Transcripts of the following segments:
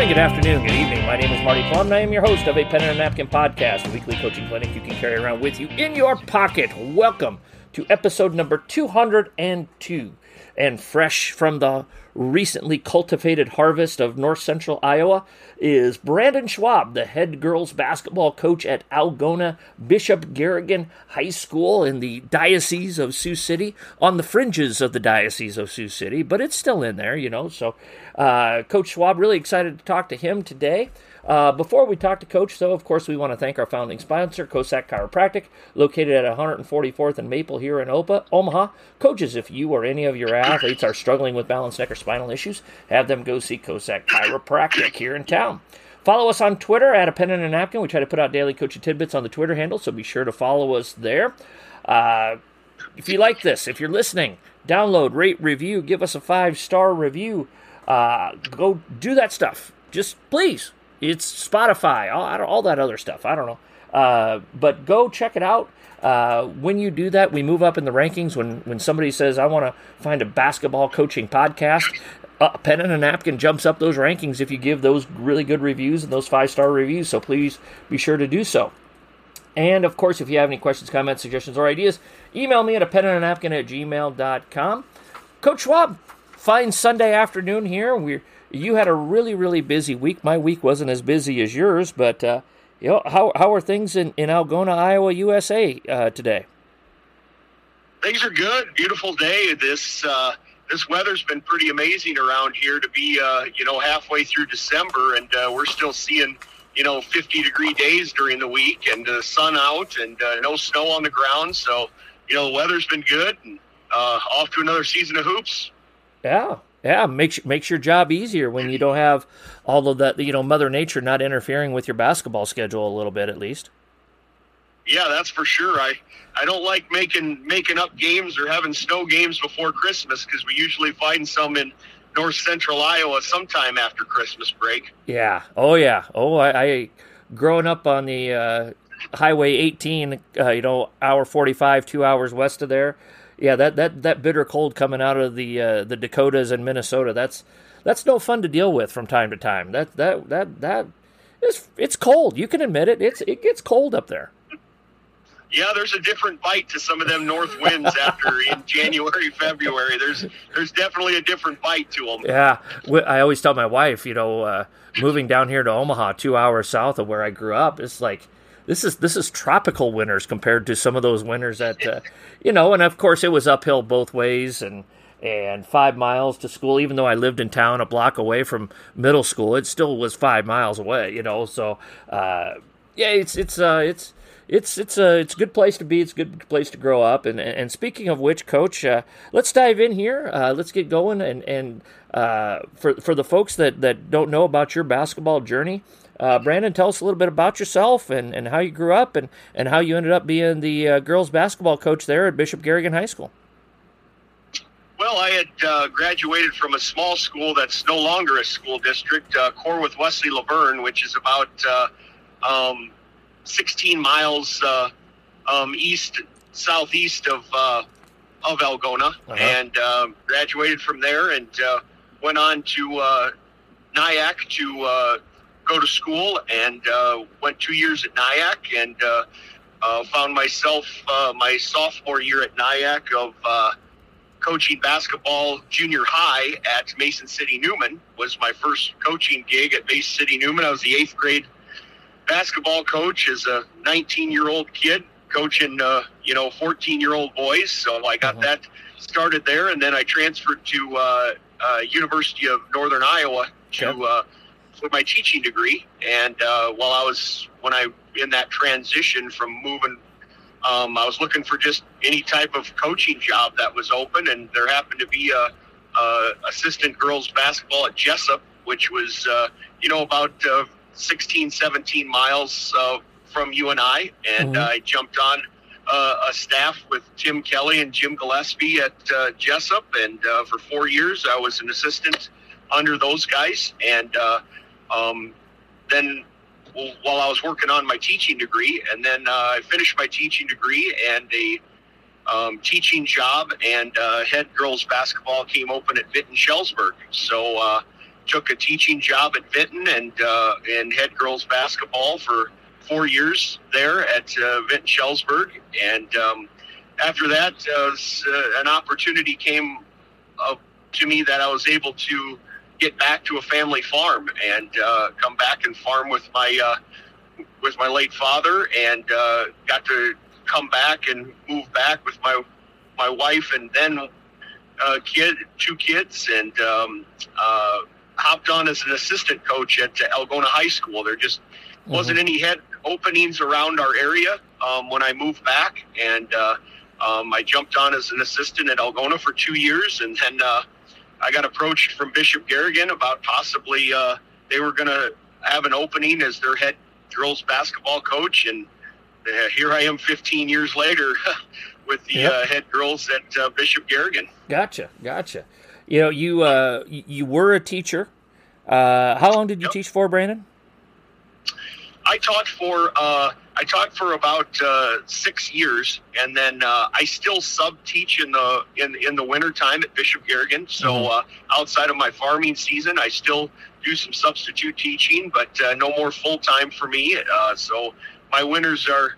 Good morning, good afternoon, good evening. My name is Marty Plum, and I am your host of a Pen and a Napkin podcast, a weekly coaching clinic you can carry around with you in your pocket. Welcome to episode number 202 and fresh from the recently cultivated harvest of north central Iowa is Brandon Schwab, the head girls basketball coach at Algona Bishop Garrigan High School in the Diocese of Sioux City, on the fringes of the Diocese of Sioux City, but it's still in there, you know. So, uh, Coach Schwab, really excited to talk to him today. Uh, before we talk to Coach, though, of course, we want to thank our founding sponsor, Kosak Chiropractic, located at 144th and Maple here in Opa, Omaha. Coaches, if you or any of your athletes are struggling with balance, neck, or spinal issues, have them go see Kosak Chiropractic here in town. Follow us on Twitter at a pen and a napkin. We try to put out daily coaching tidbits on the Twitter handle, so be sure to follow us there. Uh, if you like this, if you're listening, download, rate, review, give us a five star review. Uh, go do that stuff. Just please it's Spotify, all, all that other stuff. I don't know. Uh, but go check it out. Uh, when you do that, we move up in the rankings. When when somebody says, "I want to find a basketball coaching podcast," a pen and a napkin jumps up those rankings if you give those really good reviews and those five star reviews. So please be sure to do so. And of course, if you have any questions, comments, suggestions, or ideas, email me at a pen and a napkin at gmail.com. Coach Schwab, fine Sunday afternoon here. We're you had a really really busy week. My week wasn't as busy as yours, but uh, you know how how are things in in Algona, Iowa, USA uh, today? Things are good. Beautiful day. This uh, this weather's been pretty amazing around here to be uh, you know halfway through December, and uh, we're still seeing you know 50 degree days during the week, and the sun out, and uh, no snow on the ground. So you know the weather's been good, and off to another season of hoops. Yeah, yeah, makes makes your job easier when you don't have all of that. You know, Mother Nature not interfering with your basketball schedule a little bit, at least. Yeah, that's for sure. I I don't like making making up games or having snow games before Christmas because we usually find some in north central Iowa sometime after Christmas break. Yeah. Oh yeah. Oh, I, I growing up on the uh, Highway 18, uh, you know, hour 45, two hours west of there yeah, that, that, that bitter cold coming out of the uh, the Dakotas and Minnesota, that's that's no fun to deal with from time to time. That that that that is it's cold. You can admit it. It's it gets cold up there. Yeah, there's a different bite to some of them north winds after in January, February. There's there's definitely a different bite to them. Yeah, I always tell my wife, you know, uh, moving down here to Omaha, two hours south of where I grew up, it's like this is this is tropical winters compared to some of those winters that uh, you know and of course it was uphill both ways and and five miles to school even though i lived in town a block away from middle school it still was five miles away you know so uh, yeah it's it's uh, it's it's it's a it's a good place to be. It's a good place to grow up. And and speaking of which, Coach, uh, let's dive in here. Uh, let's get going. And and uh, for for the folks that that don't know about your basketball journey, uh, Brandon, tell us a little bit about yourself and, and how you grew up and, and how you ended up being the uh, girls basketball coach there at Bishop Garrigan High School. Well, I had uh, graduated from a small school that's no longer a school district, uh, Corwith Wesley LuVerne, which is about uh, um, 16 miles uh, um, east, southeast of uh, of Algona, uh-huh. and um, graduated from there and went on to NIACC to go to school and uh, went two years at NIACC and uh, uh, found myself uh, my sophomore year at NIACC of uh, coaching basketball junior high at Mason City Newman was my first coaching gig at Mason City Newman. I was the eighth grade basketball coach as a 19 year old kid coaching uh, you know 14 year old boys. So I got mm-hmm. that started there, and then I transferred to University of Northern Iowa to for my teaching degree. And uh, while I was when I in that transition from moving, um, I was looking for just any type of coaching job that was open, and there happened to be a, a assistant girls basketball at Jesup, which was uh, you know about uh, 16, 17 miles uh, from you and I, and mm-hmm. I jumped on. Uh, a staff with Tim Kelly and Jim Gillespie at uh, Jesup, and uh, for four years I was an assistant under those guys. And uh, um, then while I was working on my teaching degree, and then uh, I finished my teaching degree and a um, teaching job and uh, head girls basketball came open at Vinton Shellsburg. So uh, took a teaching job at Vinton and uh, and head girls basketball for four years there at uh, Vinton Shellsburg. And um, after that, uh, an opportunity came uh, to me that I was able to get back to a family farm and uh, come back and farm with my uh, with my late father, and uh, got to come back and move back with my my wife, and then uh, kid, two kids, and um, uh, hopped on as an assistant coach at Algona High School. There just mm-hmm. wasn't any head openings around our area um, when I moved back, and uh, um, I jumped on as an assistant at Algona for two years, and then uh, I got approached from Bishop Garrigan about possibly uh, they were going to have an opening as their head girls basketball coach, and uh, here I am 15 years later with the yep. uh, head girls at uh, Bishop Garrigan. Gotcha, gotcha. You know, you uh, you were a teacher. Uh, how long did you yep. teach for, Brandon? I taught for uh, I taught for about uh, six years, and then uh, I still sub teach in the in in the winter time at Bishop Garrigan. So mm-hmm. uh, outside of my farming season, I still do some substitute teaching, but uh, no more full time for me. Uh, so my winters are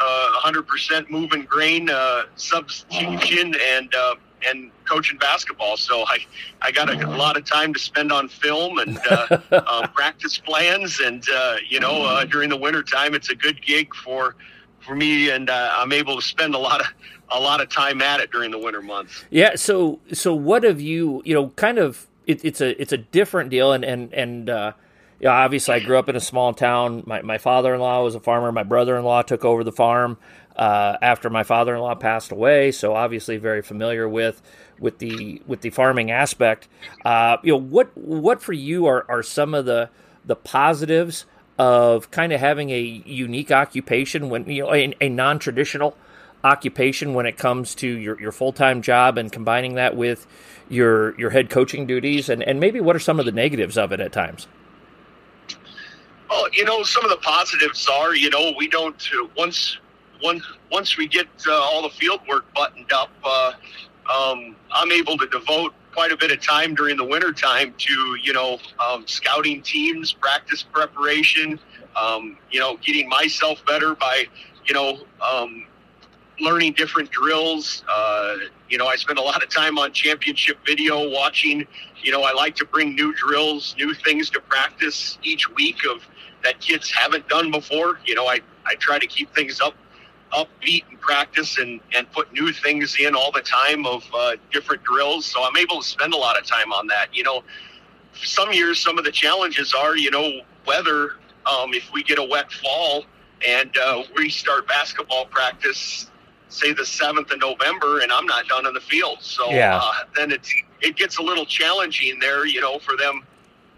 uh, 100% moving grain uh, substitution and uh, and coaching basketball. So I I got a, a lot of time to spend on film and uh, uh, practice plans, and uh, you know uh, during the winter time, it's a good gig for for me, and uh, I'm able to spend a lot of a lot of time at it during the winter months. Yeah. So so what have you you know kind of it, it's a it's a different deal, and and and. Uh, yeah, obviously, I grew up in a small town. My, my father in law was a farmer. My brother in law took over the farm uh, after my father in law passed away. So obviously, very familiar with with the with the farming aspect. Uh, you know, what what for you are, are some of the the positives of kind of having a unique occupation when you know a, a non traditional occupation when it comes to your, your full time job and combining that with your your head coaching duties and, and maybe what are some of the negatives of it at times? Well, you know, some of the positives are, you know, we don't uh, once once once we get uh, all the field work buttoned up, uh, um, I'm able to devote quite a bit of time during the winter time to you know um, scouting teams, practice preparation, um, you know, getting myself better by you know um, learning different drills. Uh, you know, I spend a lot of time on championship video watching. You know, I like to bring new drills, new things to practice each week of that kids haven't done before. You know, I, I try to keep things up upbeat in practice and, and put new things in all the time of uh, different drills. So I'm able to spend a lot of time on that. You know, some years, some of the challenges are, you know, weather. Um, if we get a wet fall and uh, we start basketball practice, say the 7th of November, and I'm not done in the field. So yeah. uh, then it's, it gets a little challenging there, you know, for them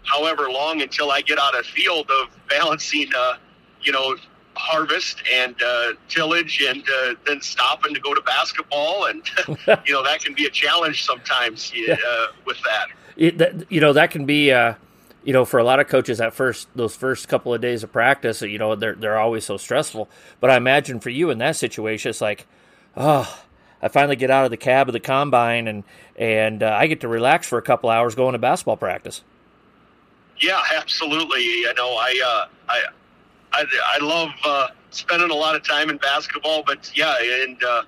however long until I get out of field of balancing, uh, you know, harvest and uh, tillage and uh, then stopping to go to basketball. And, you know, that can be a challenge sometimes uh, with that. It, that. You know, that can be, uh, you know, for a lot of coaches at first, those first couple of days of practice, you know, they're, they're always so stressful. But I imagine for you in that situation, it's like, oh, I finally get out of the cab of the combine and, and uh, I get to relax for a couple hours going to basketball practice. Yeah, absolutely. You know, I uh, I, I I love uh, spending a lot of time in basketball, but yeah, and uh,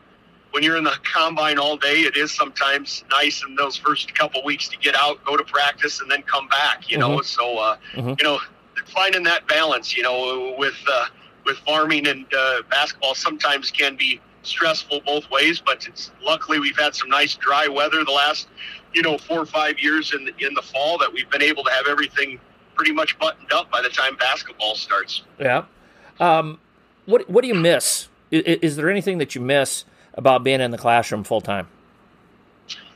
when you're in the combine all day, it is sometimes nice in those first couple weeks to get out, go to practice, and then come back. You mm-hmm. know, so uh, mm-hmm. you know, finding that balance, you know, with uh, with farming and uh, basketball sometimes can be stressful both ways. But it's luckily we've had some nice dry weather the last you know four or five years in in the fall that we've been able to have everything pretty much buttoned up by the time basketball starts. Yeah. Um, what what do you miss? Is, is, there anything that you miss about being in the classroom full time?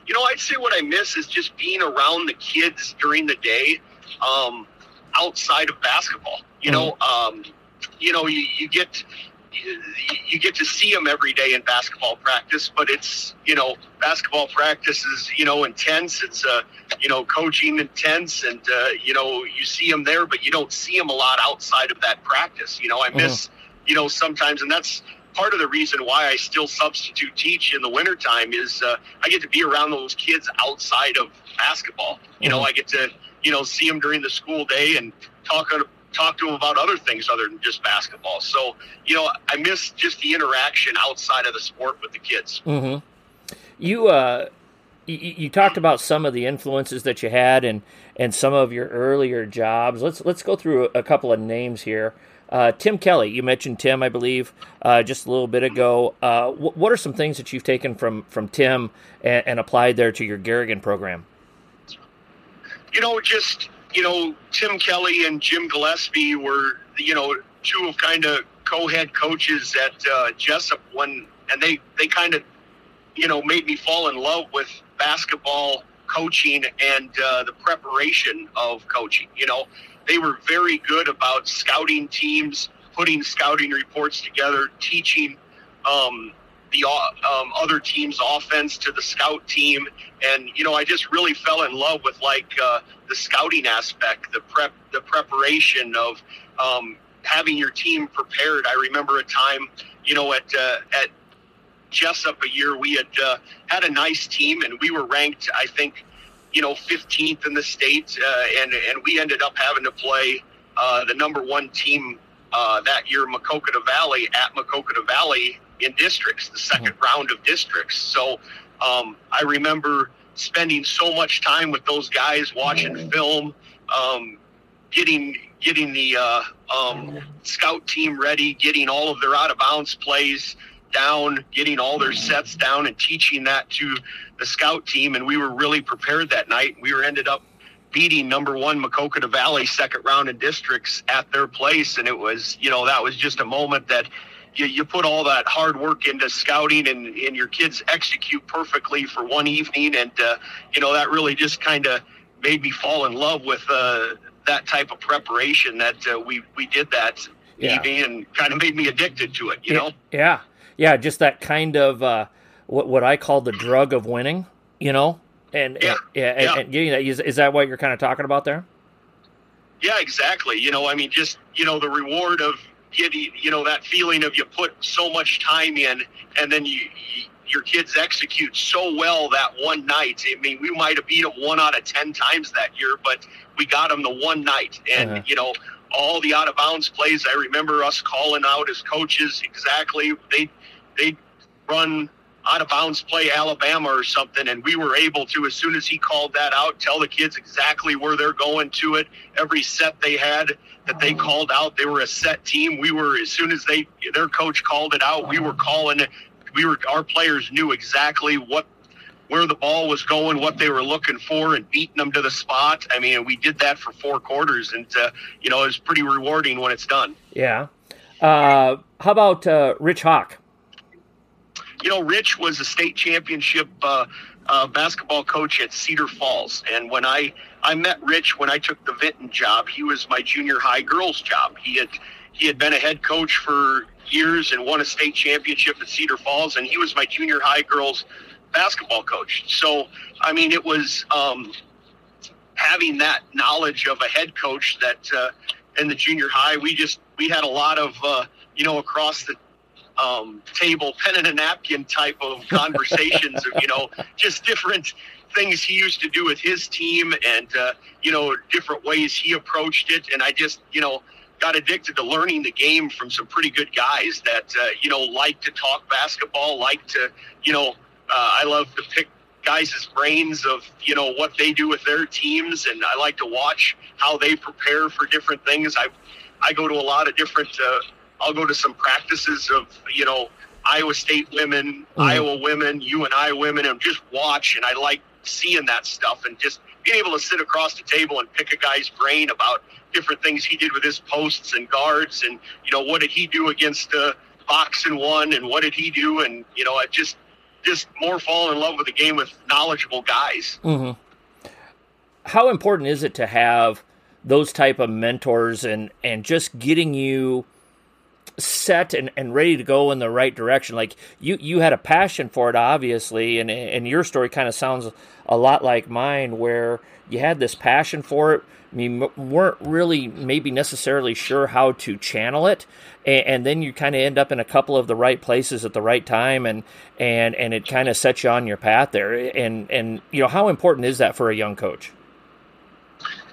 You know, I'd say what I miss is just being around the kids during the day, um, outside of basketball. You mm-hmm. know, um, you know, you, you get you get to see them every day in basketball practice, but it's you know basketball practice is you know intense. It's uh, you know coaching intense, and uh, you know you see them there, but you don't see them a lot outside of that practice. You know I miss mm-hmm. you know sometimes, and that's part of the reason why I still substitute teach in the wintertime is uh, I get to be around those kids outside of basketball. You mm-hmm. know I get to you know, see them during the school day and talk talk to them about other things other than just basketball. So, you know, I miss just the interaction outside of the sport with the kids. Mm-hmm. You, uh, you, you talked about some of the influences that you had and and some of your earlier jobs. Let's let's go through a couple of names here. Uh, Tim Kelly, you mentioned Tim, I believe, uh, just a little bit ago. Uh, wh- what are some things that you've taken from from Tim and, and, applied there to your Garrigan program? You know, just you know, Tim Kelly and Jim Gillespie were you know two of kind of co-head coaches at uh, Jesup when, and they they kind of you know made me fall in love with basketball coaching and uh, the preparation of coaching. You know, they were very good about scouting teams, putting scouting reports together, teaching um, the um, other team's offense to the scout team, and you know, I just really fell in love with like uh, the scouting aspect, the prep, the preparation of um, having your team prepared. I remember a time, you know, at uh, at Jesup a year we had uh, had a nice team, and we were ranked, I think, you know, 15th in the state, uh, and and we ended up having to play uh, the number one team uh, that year, Maquoketa Valley, at Maquoketa Valley in districts, the 2nd mm-hmm. round of districts. So um, I remember spending so much time with those guys, watching mm-hmm. film, um, getting getting the uh, um, scout team ready, getting all of their out of bounds plays down, getting all their sets down, and teaching that to the scout team. And we were really prepared that night. We were ended up beating number one Maquoketa Valley second round in districts at their place, and it was you know that was just a moment that. You, you put all that hard work into scouting and, and your kids execute perfectly for one evening and uh, you know that really just kind of made me fall in love with uh, that type of preparation that uh, we we did that yeah. evening and kind of made me addicted to it you know yeah yeah, just that kind of uh, what what I call the drug of winning, you know, and yeah, and, yeah, yeah. And, getting that is, is that what you're kind of talking about there? Yeah, exactly. You know, I mean, just you know, the reward of getting, you know, that feeling of you put so much time in, and then you, you your kids execute so well that one night. I mean, we might have beat them one out of ten times that year, but we got them the one night, and uh-huh. you know, all the out of bounds plays. I remember us calling out as coaches exactly. They they'd run out of bounds play Alabama or something, and we were able to, as soon as he called that out, tell the kids exactly where they're going to it. Every set they had that they called out, they were a set team. We were as soon as they their coach called it out, we were calling it. We were our players knew exactly what where the ball was going, what they were looking for, and beating them to the spot. I mean, we did that for four quarters, and uh, you know it was pretty rewarding when it's done. Yeah. Uh, how about uh, Rich Hawk? You know, Rich was a state championship uh, uh, basketball coach at Cedar Falls, and when I I met Rich when I took the Vinton job, he was my junior high girls job. He had he had been a head coach for years and won a state championship at Cedar Falls, and he was my junior high girls basketball coach. So, I mean, it was um, having that knowledge of a head coach that uh, in the junior high, we just we had a lot of uh, you know across the um, table, pen and a napkin type of conversations of, you know, just different things he used to do with his team and, uh, you know, different ways he approached it. And I just, you know, got addicted to learning the game from some pretty good guys that, uh, you know, like to talk basketball, like to, you know, uh, I love to pick guys' brains of you know what they do with their teams, and I like to watch how they prepare for different things. I I go to a lot of different uh, I'll go to some practices of you know Iowa State women, mm-hmm. Iowa women, I women, and just watch. And I like seeing that stuff and just being able to sit across the table and pick a guy's brain about different things he did with his posts and guards, and you know what did he do against uh, box and one, and what did he do, and you know I just just more fall in love with the game with knowledgeable guys. Mm-hmm. How important is it to have those type of mentors and and just getting you set and, and ready to go in the right direction. Like you, you had a passion for it, obviously, and and your story kind of sounds a lot like mine, where you had this passion for it. I mean, weren't really maybe necessarily sure how to channel it, and, and then you kind of end up in a couple of the right places at the right time, and and and it kind of sets you on your path there. And and you know, how important is that for a young coach?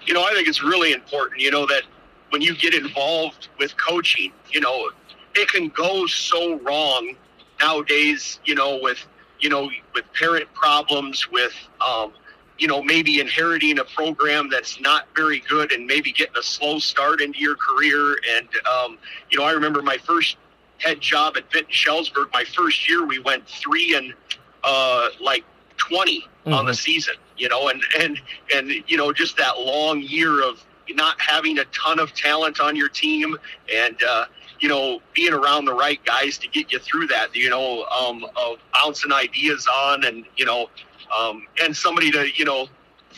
you know, I think it's really important, you know, that when you get involved with coaching, you know, it can go so wrong nowadays, you know, with, you know, with parent problems, with, um, you know, maybe inheriting a program that's not very good and maybe getting a slow start into your career. And, um, you know, I remember my first head job at Vinton Shellsburg, my first year, we went three and uh, like 20 mm-hmm. on the mm-hmm. season, you know, and, and, and, you know, just that long year of not having a ton of talent on your team and, uh, you know, being around the right guys to get you through that, you know, um, of bouncing ideas on and, you know, um, and somebody to, you know,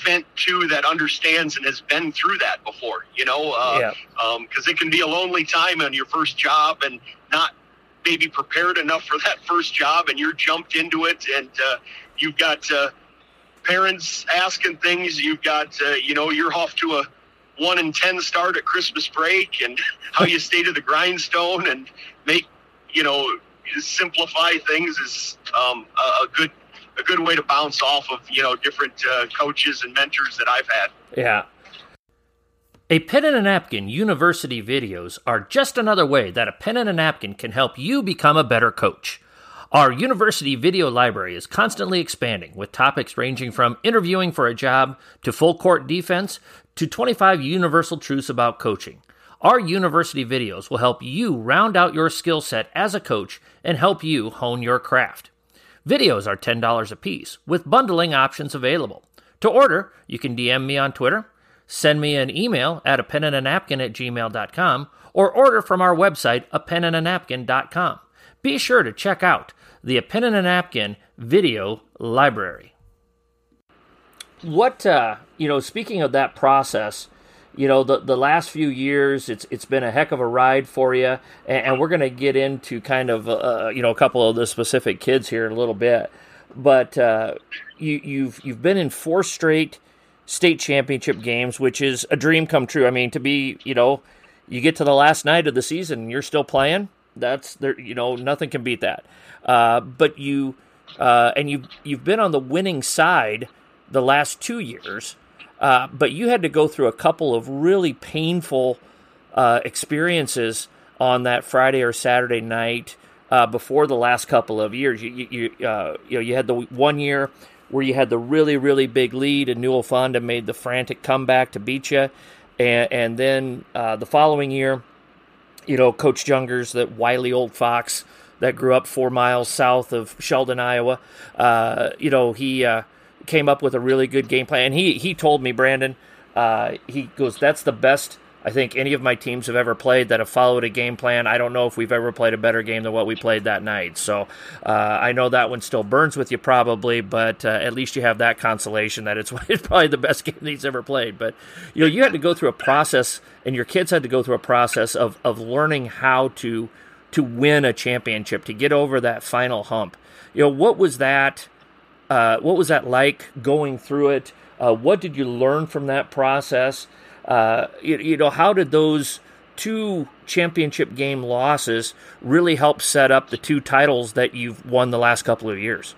vent to that understands and has been through that before, you know, uh, yeah. um, it can be a lonely time on your first job and not maybe prepared enough for that first job and you're jumped into it and, uh, you've got, uh, parents asking things. You've got, uh, you know, you're off to a, one and ten start at Christmas break and how you stay to the grindstone and make you know simplify things is um, a, good a good way to bounce off of you know different uh, coaches and mentors that I've had. Yeah. A pen and a napkin university videos are just another way that a pen and a napkin can help you become a better coach. Our university video library is constantly expanding with topics ranging from interviewing for a job to full court defense to 25 universal truths about coaching. Our university videos will help you round out your skill set as a coach and help you hone your craft. Videos are $10 a piece with bundling options available. To order, you can DM me on Twitter, send me an email at a pen and a napkin at gmail.com, or order from our website, a pen and a napkin.com. Be sure to check out the A Pen and a Napkin video library. What, uh, you know, speaking of that process, you know, the, the last few years, it's it's been a heck of a ride for you, and, and we're going to get into kind of, uh, you know, a couple of the specific kids here in a little bit. But uh, you, you've you've been in four straight state championship games, which is a dream come true. I mean, to be, you know, you get to the last night of the season, and you're still playing. That's there, you know, nothing can beat that. Uh, but you uh, and you've you've been on the winning side the last two years, uh, but you had to go through a couple of really painful uh, experiences on that Friday or Saturday night uh, before the last couple of years. You you you, uh, you know you had the one year where you had the really really big lead and Newell Fonda made the frantic comeback to beat you, and, and then the following year, you know Coach Jungers, that wily old fox that grew up four miles south of Sheldon, Iowa. Uh, you know, he uh, came up with a really good game plan. And he he told me, Brandon, uh, he goes, "That's the best." I think any of my teams have ever played that have followed a game plan. I don't know if we've ever played a better game than what we played that night. So uh, I know that one still burns with you probably, but uh, at least you have that consolation that it's, it's probably the best game that he's ever played. But you know, you had to go through a process, and your kids had to go through a process of of learning how to to win a championship, to get over that final hump. You know, what was that? Uh, what was that like going through it? Uh, what did you learn from that process? Uh, you, you, know, how did those two championship game losses really help set up the two titles that you've won the last couple of years?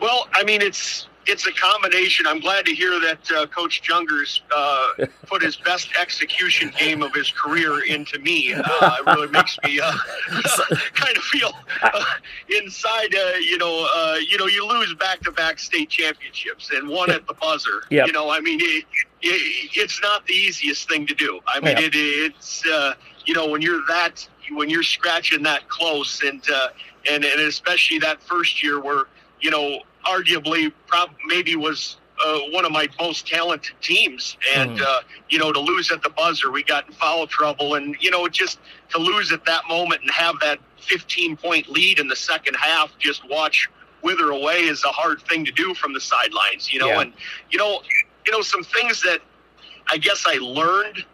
Well, I mean, it's it's a combination. I'm glad to hear that uh, Coach Jungers uh, put his best execution game of his career into me. Uh, it really makes me uh, kind of feel uh, inside. Uh, you know, you know, you lose back-to-back state championships and one at the buzzer. Yep. You know, I mean, it, it, it's not the easiest thing to do. I mean, it, it's you know when you're that when you're scratching that close and and and especially that first year where you know arguably prob- maybe was uh, one of my most talented teams. And, mm. uh, you know, to lose at the buzzer, we got in foul trouble. And, you know, just to lose at that moment and have that 15 point lead in the second half, just watch wither away is a hard thing to do from the sidelines, you know. Yeah. And, you know, you know, some things that I guess I learned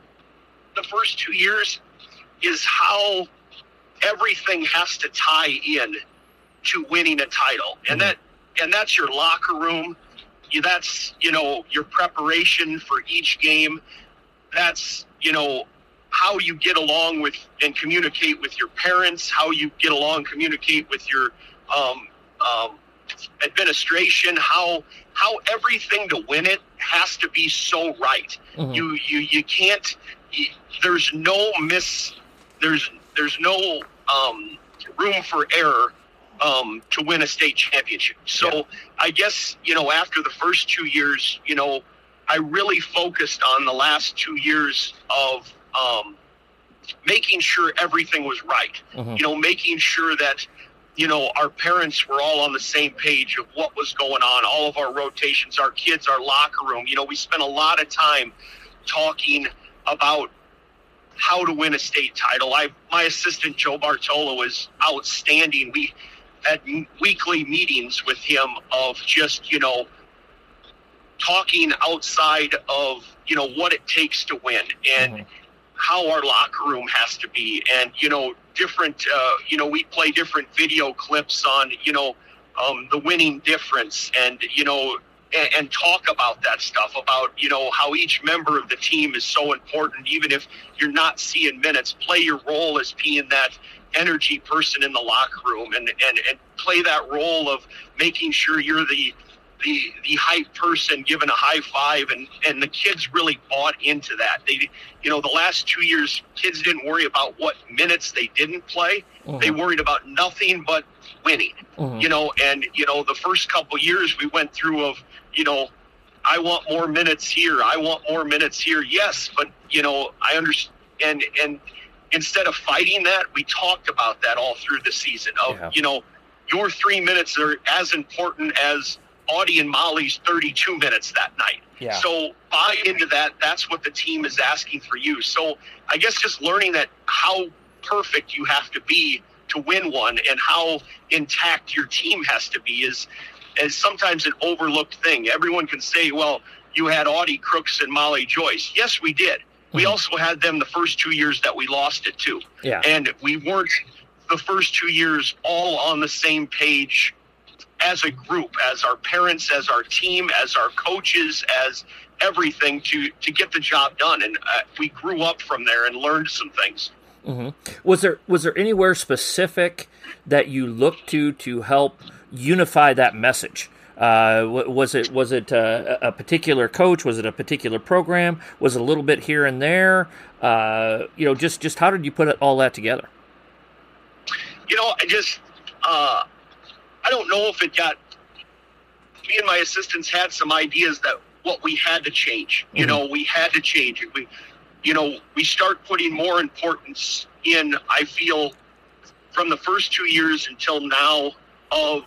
the first two years is how everything has to tie in to winning a title. And mm. that and that's your locker room. That's you know your preparation for each game. That's you know how you get along with and communicate with your parents, how you get along, communicate with your um, um, administration, how how everything to win it has to be so right. Mm-hmm. You you you can't. You, there's no miss. There's there's no um, room for error um, to win a state championship. So yeah. I guess you know after the first two years, you know, I really focused on the last two years of um, making sure everything was right. Mm-hmm. You know, making sure that you know our parents were all on the same page of what was going on. All of our rotations, our kids, our locker room. You know, we spent a lot of time talking about how to win a state title. I my assistant Joe Bartolo was outstanding. We had weekly meetings with him of just you know talking outside of you know what it takes to win and mm-hmm. how our locker room has to be and you know different uh, you know we play different video clips on you know um, the winning difference and you know and, and talk about that stuff about you know how each member of the team is so important even if you're not seeing minutes play your role as being that energy person in the locker room and, and, and play that role of making sure you're the the the hype person giving a high five and and the kids really bought into that they you know the last two years kids didn't worry about what minutes they didn't play mm-hmm. they worried about nothing but winning mm-hmm. you know and you know the first couple years we went through of you know i want more minutes here i want more minutes here yes but you know i understand and and instead of fighting that we talked about that all through the season of yeah. you know your three minutes are as important as Audie and Molly's 32 minutes that night. Yeah. So buy into that. That's what the team is asking for you. So I guess just learning that how perfect you have to be to win one and how intact your team has to be is is sometimes an overlooked thing. Everyone can say, well, you had Audie Crooks and Molly Joyce. Yes, we did. We mm-hmm. also had them the first two years that we lost it too. Yeah. And we weren't the first two years all on the same page as a group, as our parents, as our team, as our coaches, as everything to to get the job done. And uh, we grew up from there and learned some things. Mm-hmm. Was there was there anywhere specific that you looked to to help unify that message? Uh, was it was it uh, a, particular coach? Was it a particular program? Was it a little bit here and there? Uh, you know, just just how did you put it, all that together? You know, I just uh, I don't know if it got. Me and my assistants had some ideas that what we had to change. You mm-hmm. know, we had to change it. We, you know, we start putting more importance in. I feel from the first two years until now of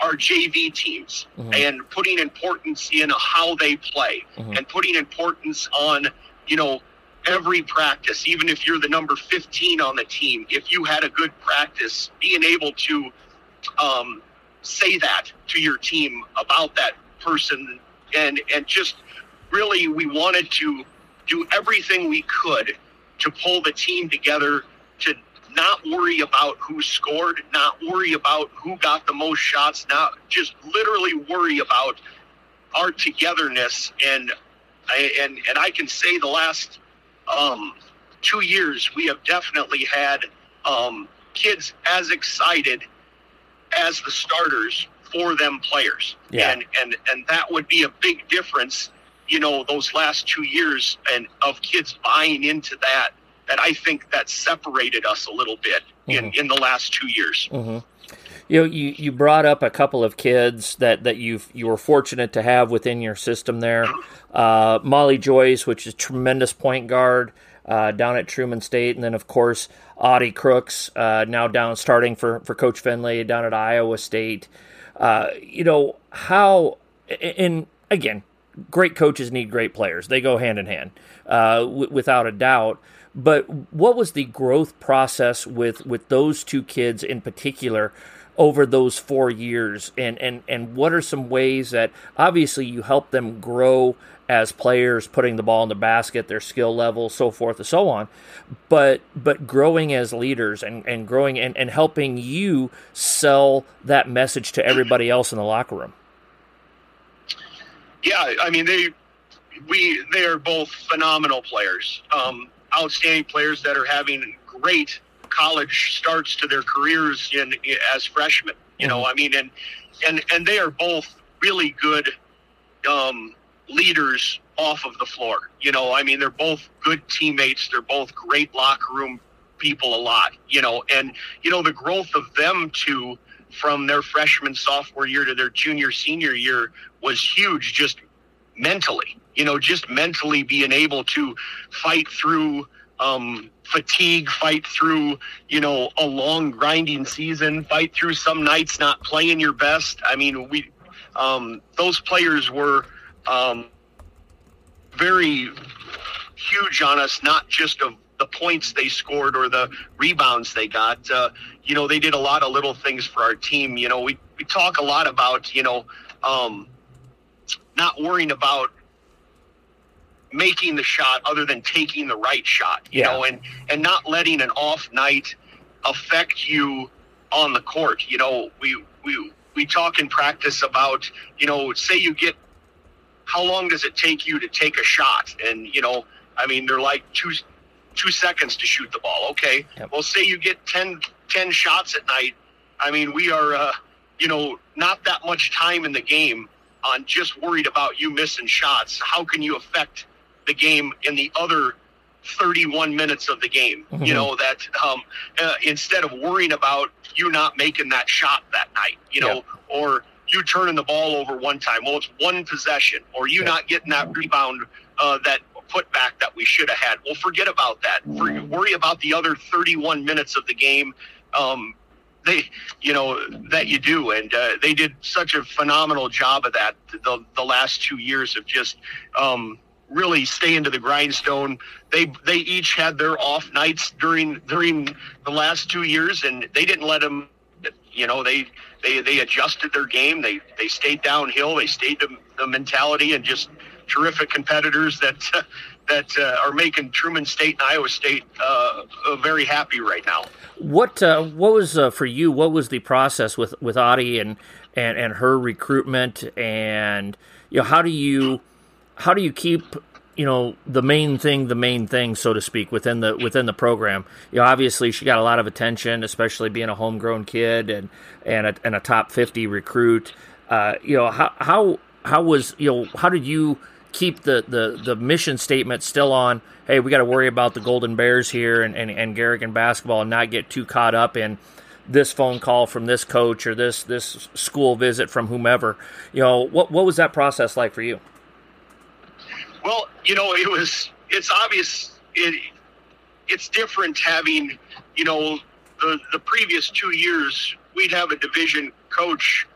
our JV teams mm-hmm. and putting importance in how they play mm-hmm. and putting importance on, you know, every practice, even if you're the number 15 on the team, if you had a good practice, being able to um, say that to your team about that person and and just really we wanted to do everything we could to pull the team together to not worry about who scored, not worry about who got the most shots, not just literally worry about our togetherness and and and I can say the last um, two years we have definitely had um, kids as excited as the starters for them players. Yeah. And and and that would be a big difference, you know, those last two years and of kids buying into that that I think that separated us a little bit mm-hmm. in, in the last two years. Mm-hmm. You know, you, you brought up a couple of kids that, that you you were fortunate to have within your system there. Uh, Molly Joyce, which is tremendous point guard uh, down at Truman State, and then of course Audie Crooks, uh, now down starting for, for Coach Fennelly down at Iowa State. Uh, you know, how, and again, great coaches need great players. They go hand in hand, uh, w- without a doubt. But what was the growth process with, with those two kids in particular over those four years? And, and, and what are some ways that obviously you help them grow as players, putting the ball in the basket, their skill level, so forth and so on. But but growing as leaders and, and growing and, and helping you sell that message to everybody else in the locker room. Yeah, I mean they we they are both phenomenal players, um, outstanding players that are having great college starts to their careers in as freshmen. You know, mm-hmm. I mean, and and and they are both really good um, leaders off of the floor. You know, I mean, they're both good teammates. They're both great locker room people. A lot, you know, and you know the growth of them two from their freshman sophomore year to their junior senior year was huge. Just mentally, you know, just mentally being able to fight through um, fatigue, fight through, you know, a long grinding season, fight through some nights not playing your best. I mean, we, um, those players were um, very huge on us, not just of the points they scored or the rebounds they got. Uh, you know, they did a lot of little things for our team. You know, we, we talk a lot about, you know, um, not worrying about making the shot other than taking the right shot, you yeah. know, and, and not letting an off night affect you on the court. You know, we, we, we talk in practice about, you know, say you get, how long does it take you to take a shot? And, you know, I mean, they're like two, two seconds to shoot the ball. Okay. Yep. Well, say you get 10, 10 shots at night. I mean, we are, uh, you know, not that much time in the game on just worried about you missing shots. How can you affect the game in the other 31 minutes of the game. Mm-hmm. You know that um, uh, instead of worrying about you not making that shot that night, you know, yeah. or you turning the ball over one time. Well, it's one possession, or you yeah. not getting that rebound, uh, that putback that we should have had. Well, forget about that. For, worry about the other 31 minutes of the game. Um, they, you know, that you do, and uh, they did such a phenomenal job of that the the last two years of just. Um, really stay into the grindstone. They they each had their off nights during during the last two years, and they didn't let them. You know, they they they adjusted their game. They they stayed downhill. They stayed the, the mentality and just terrific competitors that. That uh, are making Truman State and Iowa State uh, uh very happy right now. What uh, what was uh, for you? What was the process with with Audie and and and her recruitment and you know how do you how do you keep you know the main thing the main thing so to speak within the within the program you know obviously she got a lot of attention especially being a homegrown kid and and a, and a top 50 recruit uh, you know how how how was you know how did you keep the the the mission statement still on hey we got to worry about the golden bears here and and, and Garrigan basketball and not get too caught up in this phone call from this coach or this this school visit from whomever you know what what was that process like for you well, you know, it was. It's obvious. It it's different having, you know, the the previous two years we'd have a division coach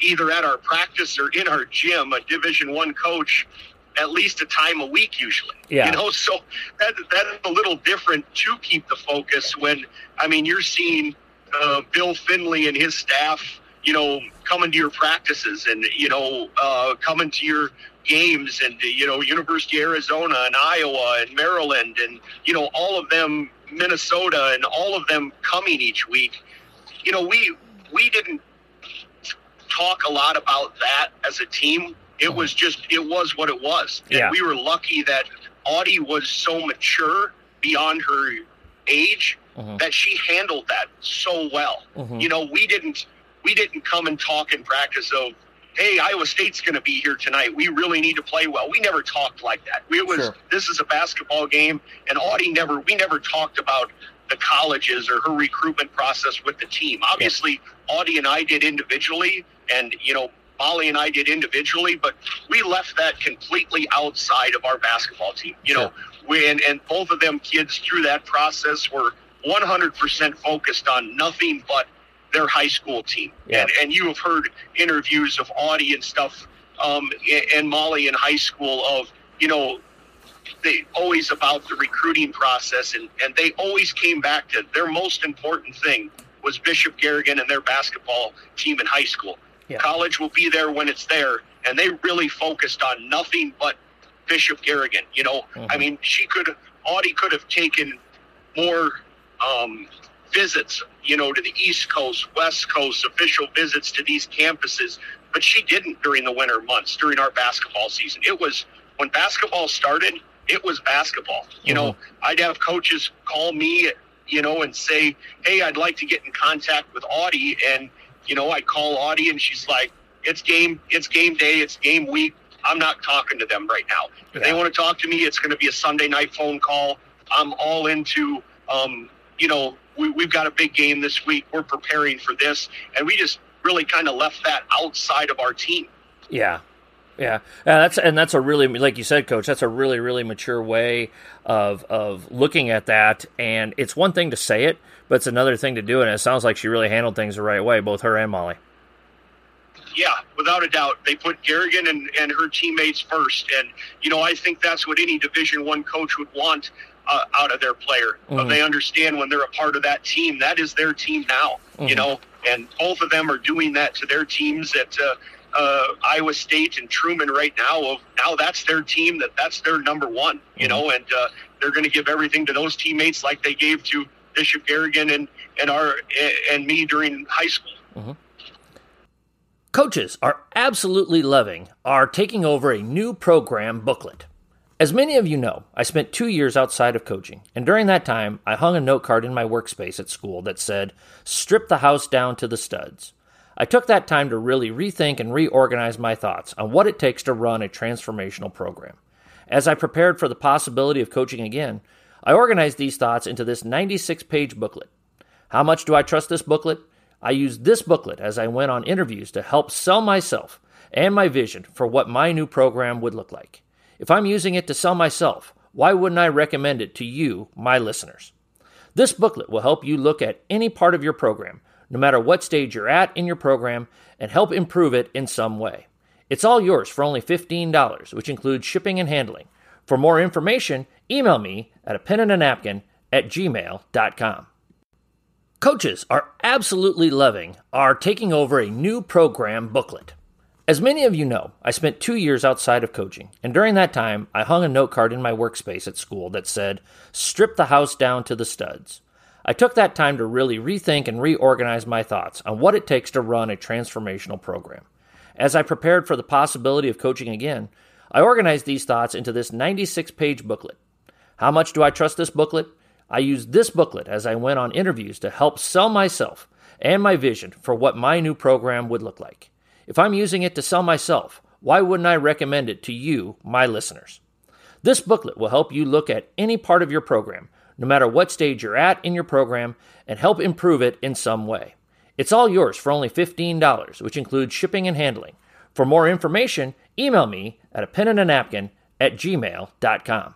either at our practice or in our gym, a division one coach at least a time a week usually. Yeah. You know, so that that's a little different to keep the focus when I mean you're seeing uh, Bill Fennelly and his staff, you know, coming to your practices and you know uh, coming to your games and you know University of Arizona and Iowa and Maryland and you know all of them Minnesota and all of them coming each week. You know we we didn't talk a lot about that as a team. It uh-huh. was just it was what it was. And yeah. we were lucky that Audie was so mature beyond her age uh-huh. that she handled that so well. Uh-huh. You know, we didn't we didn't come and talk in practice of hey, Iowa State's going to be here tonight. We really need to play well. We never talked like that. We was sure. this is a basketball game, and Audie never we never talked about the colleges or her recruitment process with the team. Obviously, yeah. Audie and I did individually, and you know. Molly and I did individually, but we left that completely outside of our basketball team. You know, we, and, and both of them kids through that process were 100% focused on nothing but their high school team. Yeah. And, and you have heard interviews of Audie and stuff um, and Molly in high school of, you know, they always about the recruiting process and, and they always came back to their most important thing was Bishop Garrigan and their basketball team in high school. Yeah. College will be there when it's there. And they really focused on nothing but Bishop Garrigan. You know, mm-hmm. I mean, she could, Audie could have taken more um, visits, you know, to the East Coast, West Coast, official visits to these campuses, but she didn't during the winter months during our basketball season. It was when basketball started, it was basketball. You mm-hmm. know, I'd have coaches call me, you know, and say, "Hey, I'd like to get in contact with Audie," and you know, I call Audi and she's like, it's game, it's game day, it's game week. I'm not talking to them right now. If yeah. they want to talk to me, it's going to be a Sunday night phone call. I'm all into, um, you know, we, we've got a big game this week. We're preparing for this. And we just really kind of left that outside of our team. Yeah. Yeah, yeah, that's and that's a really like you said, coach. That's a really really mature way of of looking at that. And it's one thing to say it, but it's another thing to do it. And it sounds like she really handled things the right way, both her and Molly. Yeah, without a doubt, they put Garrigan and, and her teammates first, and you know I think that's what any Division One coach would want uh, out of their player. Mm-hmm. But they understand when they're a part of that team, that is their team now. Mm-hmm. You know, and both of them are doing that to their teams at uh, uh, Iowa State and Truman right now. Of now that's their team, that that's their number one. You mm-hmm. know, and uh, they're going to give everything to those teammates like they gave to Bishop Garrigan and and our and me during high school. Mm-hmm. Coaches are absolutely loving our taking over a new program booklet. As many of you know, I spent two years outside of coaching, and during that time, I hung a note card in my workspace at school that said, Strip the house down to the studs. I took that time to really rethink and reorganize my thoughts on what it takes to run a transformational program. As I prepared for the possibility of coaching again, I organized these thoughts into this 96 page booklet. How much do I trust this booklet? I used this booklet as I went on interviews to help sell myself and my vision for what my new program would look like. If I'm using it to sell myself, why wouldn't I recommend it to you, my listeners? This booklet will help you look at any part of your program, no matter what stage you're at in your program, and help improve it in some way. It's all yours for only $15, which includes shipping and handling. For more information, email me at a pen and a napkin at gmail.com. Coaches are absolutely loving our taking over a new program booklet. As many of you know, I spent two years outside of coaching, and during that time, I hung a note card in my workspace at school that said, Strip the house down to the studs. I took that time to really rethink and reorganize my thoughts on what it takes to run a transformational program. As I prepared for the possibility of coaching again, I organized these thoughts into this 96 page booklet. How much do I trust this booklet? I used this booklet as I went on interviews to help sell myself and my vision for what my new program would look like. If I'm using it to sell myself, why wouldn't I recommend it to you, my listeners? This booklet will help you look at any part of your program, no matter what stage you're at in your program, and help improve it in some way. It's all yours for only $15, which includes shipping and handling. For more information, email me at a pen and a napkin at gmail.com.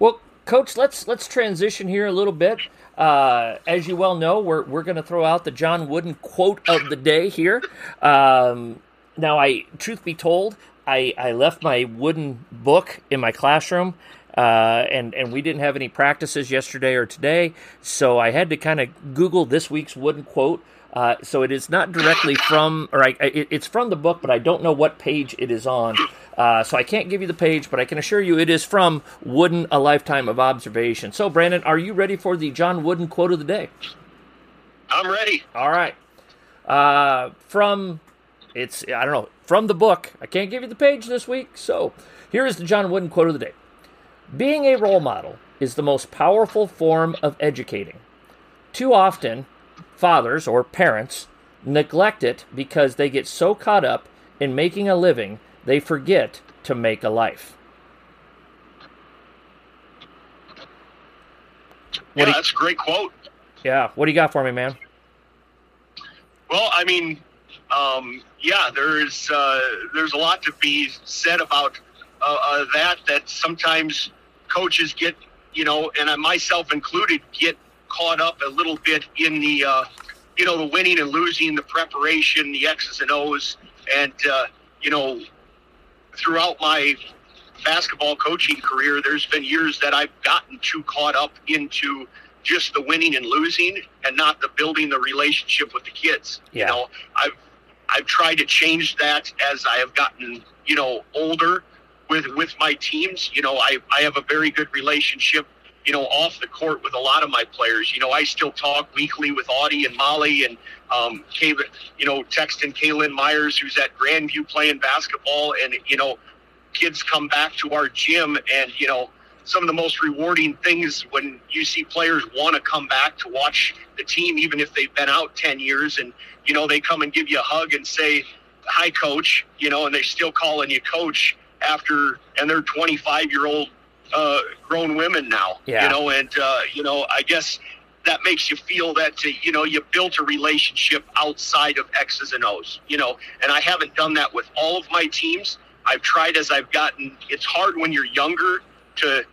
Well, coach, let's let's transition here a little bit. Uh, as you well know, we're we're going to throw out the John Wooden quote of the day here. Um, now, I truth be told, I, I left my wooden book in my classroom. Uh, and and we didn't have any practices yesterday or today, so I had to kind of Google this week's wooden quote. Uh, so it is not directly from, or I, it, it's from the book, but I don't know what page it is on. Uh, so I can't give you the page, but I can assure you it is from Wooden, A Lifetime of Observation. So, Brandon, are you ready for the John Wooden quote of the day? I'm ready. All right. Uh, from, it's, I don't know, from the book. I can't give you the page this week. So here is the John Wooden quote of the day Being a role model is the most powerful form of educating. Too often, fathers or parents neglect it because they get so caught up in making a living they forget to make a life. What yeah, that's a great quote. Yeah, what do you got for me, man? Well, I mean, um, yeah, there's uh, there's a lot to be said about uh, uh, that. That sometimes coaches get, you know, and myself included, get caught up a little bit in the, uh, you know, the winning and losing, the preparation, the X's and O's, and uh, you know, throughout my basketball coaching career, there's been years that I've gotten too caught up into just the winning and losing, and not the building the relationship with the kids. Yeah. You know, I've I've tried to change that as I have gotten, you know, older with with my teams. You know, I I have a very good relationship you know, off the court with a lot of my players. You know, I still talk weekly with Audi and Molly and, um, Kay, you know, texting Kaylin Myers, who's at Grandview playing basketball. And, you know, kids come back to our gym and, you know, some of the most rewarding things when you see players want to come back to watch the team, even if they've been out 10 years and, you know, they come and give you a hug and say, hi, coach, you know, and they're still calling you coach after, and they're 25 year old uh, grown women now, yeah. you know, and, uh, you know, I guess that makes you feel that, you know, you built a relationship outside of X's and O's, you know, and I haven't done that with all of my teams. I've tried as I've gotten, it's hard when you're younger to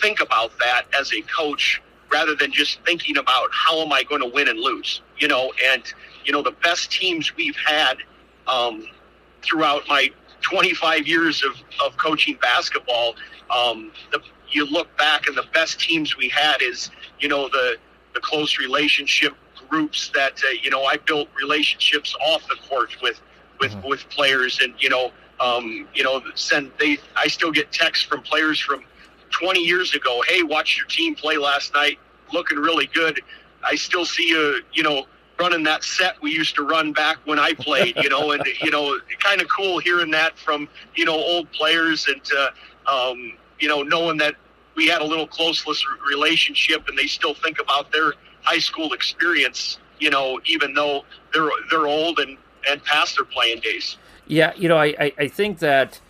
think about that as a coach rather than just thinking about how am I going to win and lose, you know, and, you know, the best teams we've had um, throughout my 25 years of, of coaching basketball, um, the, you look back and the best teams we had is, you know, the, the close relationship groups that, uh, you know, I built relationships off the court with, with, mm-hmm. with players and, you know, um, you know, send they, I still get texts from players from 20 years ago. Hey, watch your team play last night. Looking really good. I still see you, you know, running that set we used to run back when I played, you know, and, you know, kind of cool hearing that from, you know, old players and, uh, um, you know, knowing that we had a little closeless relationship and they still think about their high school experience, you know, even though they're, they're old and, and past their playing days. Yeah. You know, I, I, I think that,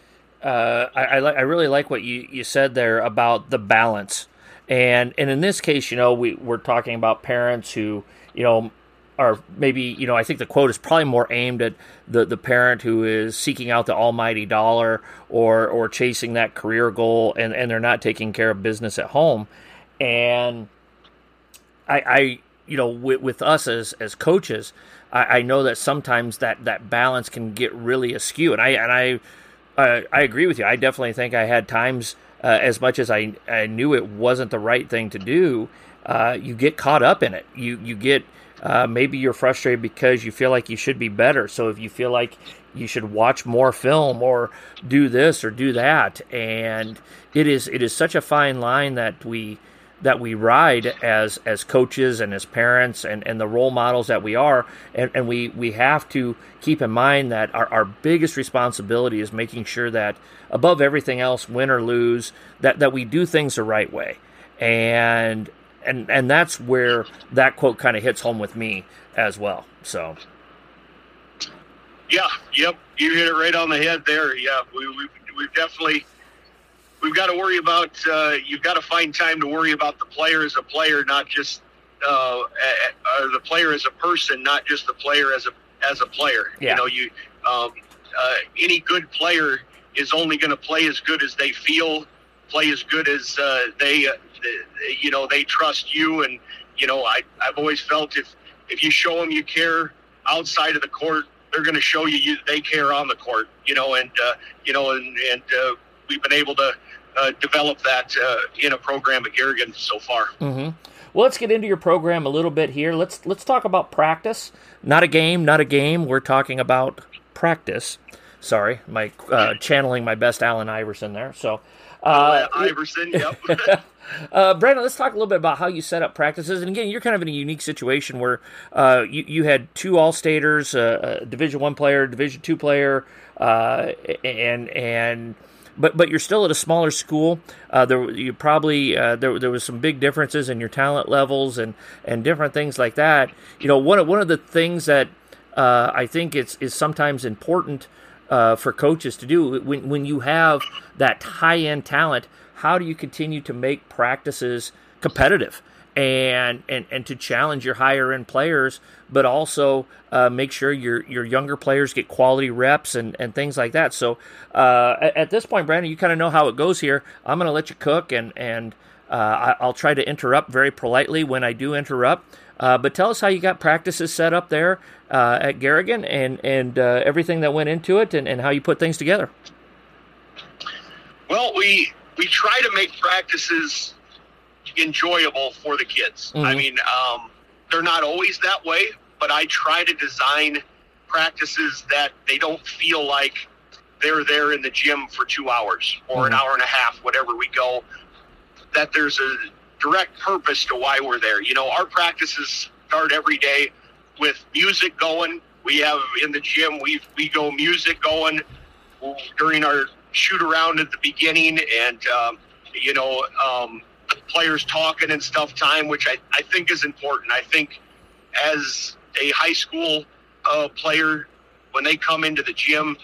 uh, I, I, I really like what you, you said there about the balance. And, and in this case, you know, we, we're talking about parents who, you know, are maybe you know I think the quote is probably more aimed at the the parent who is seeking out the almighty dollar or or chasing that career goal and and they're not taking care of business at home. And I I you know with, with us as as coaches I, I know that sometimes that that balance can get really askew. And I and I uh, I agree with you. I definitely think I had times uh, as much as I I knew it wasn't the right thing to do uh, you get caught up in it. You you get uh, maybe you're frustrated because you feel like you should be better. So if you feel like you should watch more film or do this or do that, and it is it is such a fine line that we that we ride as as coaches and as parents and, and the role models that we are and, and we we have to keep in mind that our, our biggest responsibility is making sure that above everything else win or lose that that we do things the right way and and and that's where that quote kind of hits home with me as well. So. Yeah. Yep. You hit it right on the head there. Yeah. We we we've definitely we've got to worry about. Uh, you've got to find time to worry about the player as a player, not just uh, or the player as a person, not just the player as a as a player. Yeah. You know, you um, uh, any good player is only going to play as good as they feel, play as good as uh, they you know they trust you, and you know I I've always felt if if you show them you care outside of the court, they're going to show you, you they care on the court. You know, and uh, you know, and and uh, we've been able to uh, develop that uh, in a program at Garrigan so far. Mm-hmm. Well, let's get into your program a little bit here. Let's let's talk about practice. Not a game, not a game. We're talking about practice. Sorry, my uh, channeling my best Allen Iverson there. So, uh, Iverson, yep. Uh, Brandon, let's talk a little bit about how you set up practices. And again, you're kind of in a unique situation where uh, you, you had two All Staters, uh, a Division One player, Division Two player, uh, and and but but you're still at a smaller school. Uh, there you probably uh, there there was some big differences in your talent levels and and different things like that. You know, one of one of the things that I think it's is sometimes important for coaches to do when when you have that high end talent how do you continue to make practices competitive and and, and to challenge your higher end players, but also uh, make sure your your younger players get quality reps and, and things like that. So uh, at, at, this point, Brandon, you kind of know how it goes here. I'm going to let you cook, and and uh, I, will try to interrupt very politely when I do interrupt. Uh, but tell us how you got practices set up there uh, at Garrigan and and uh, everything that went into it, and, and how you put things together. Well, we we try to make practices enjoyable for the kids. Mm-hmm. I mean, um, they're not always that way, but I try to design practices that they don't feel like they're there in the gym for two hours or mm-hmm. an hour and a half, whatever we go. That there's a direct purpose to why we're there. You know, our practices start every day with music going. We have in the gym, we we go music going during our shoot around at the beginning, and um, you know, um, players talking and stuff time, which I, I think is important. I think as a high school uh, player, when they come into the gym,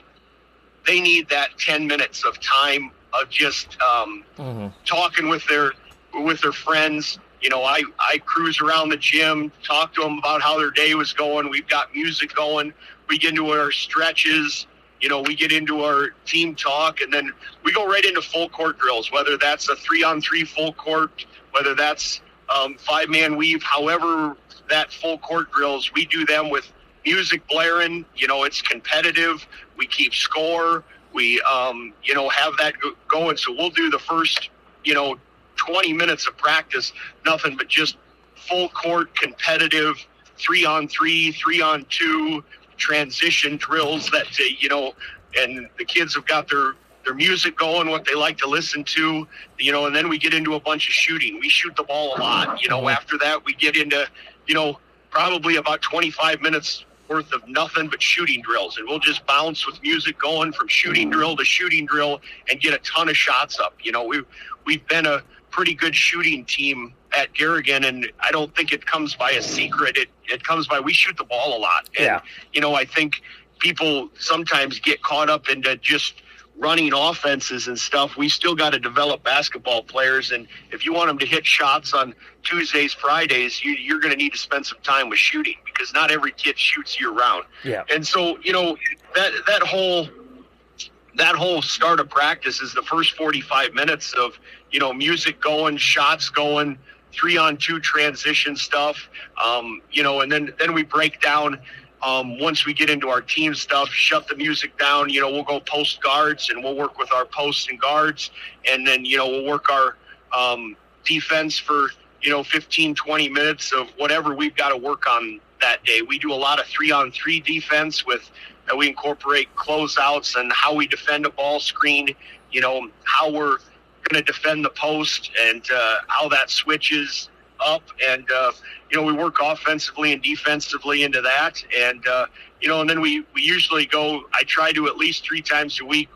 they need that 10 minutes of time of just um, mm-hmm. talking with their with their friends. You know, I, I cruise around the gym, talk to them about how their day was going. We've got music going. We get into our stretches. You know, we get into our team talk, and then we go right into full court drills. Whether that's a three on three full court, whether that's um, five man weave, however that full court drills, we do them with music blaring. You know, it's competitive. We keep score. We, um, you know, have that going. So we'll do the first, you know, 20 minutes of practice, nothing but just full court competitive, three on three, three on two transition drills that, uh, you know, and the kids have got their their music going, what they like to listen to, you know, and then we get into a bunch of shooting. We shoot the ball a lot, you know. After that, we get into, you know, probably about 25 minutes worth of nothing but shooting drills, and we'll just bounce with music going from shooting drill to shooting drill and get a ton of shots up. You know, we've we've been a pretty good shooting team at Garrigan, and I don't think it comes by a secret. It it comes by we shoot the ball a lot, and yeah. you know I think people sometimes get caught up into just running offenses and stuff, we still got to develop basketball players. And if you want them to hit shots on Tuesdays, Fridays, you, are going to need to spend some time with shooting because not every kid shoots year round. Yeah. And so, you know, that that whole that whole start of practice is the first 45 minutes of you know music going, shots going, three on two transition stuff. Um, you know, and then then we break down um, once we get into our team stuff, shut the music down. You know, we'll go post guards and we'll work with our posts and guards. And then, you know, we'll work our um, defense for, you know, 15, 20 minutes of whatever we've got to work on that day. We do a lot of three on three defense with that we incorporate closeouts and how we defend a ball screen, you know, how we're going to defend the post and uh, how that switches up. And, uh, you know, we work offensively and defensively into that. And, uh, you know, and then we, we usually go, I try to at least three times a week.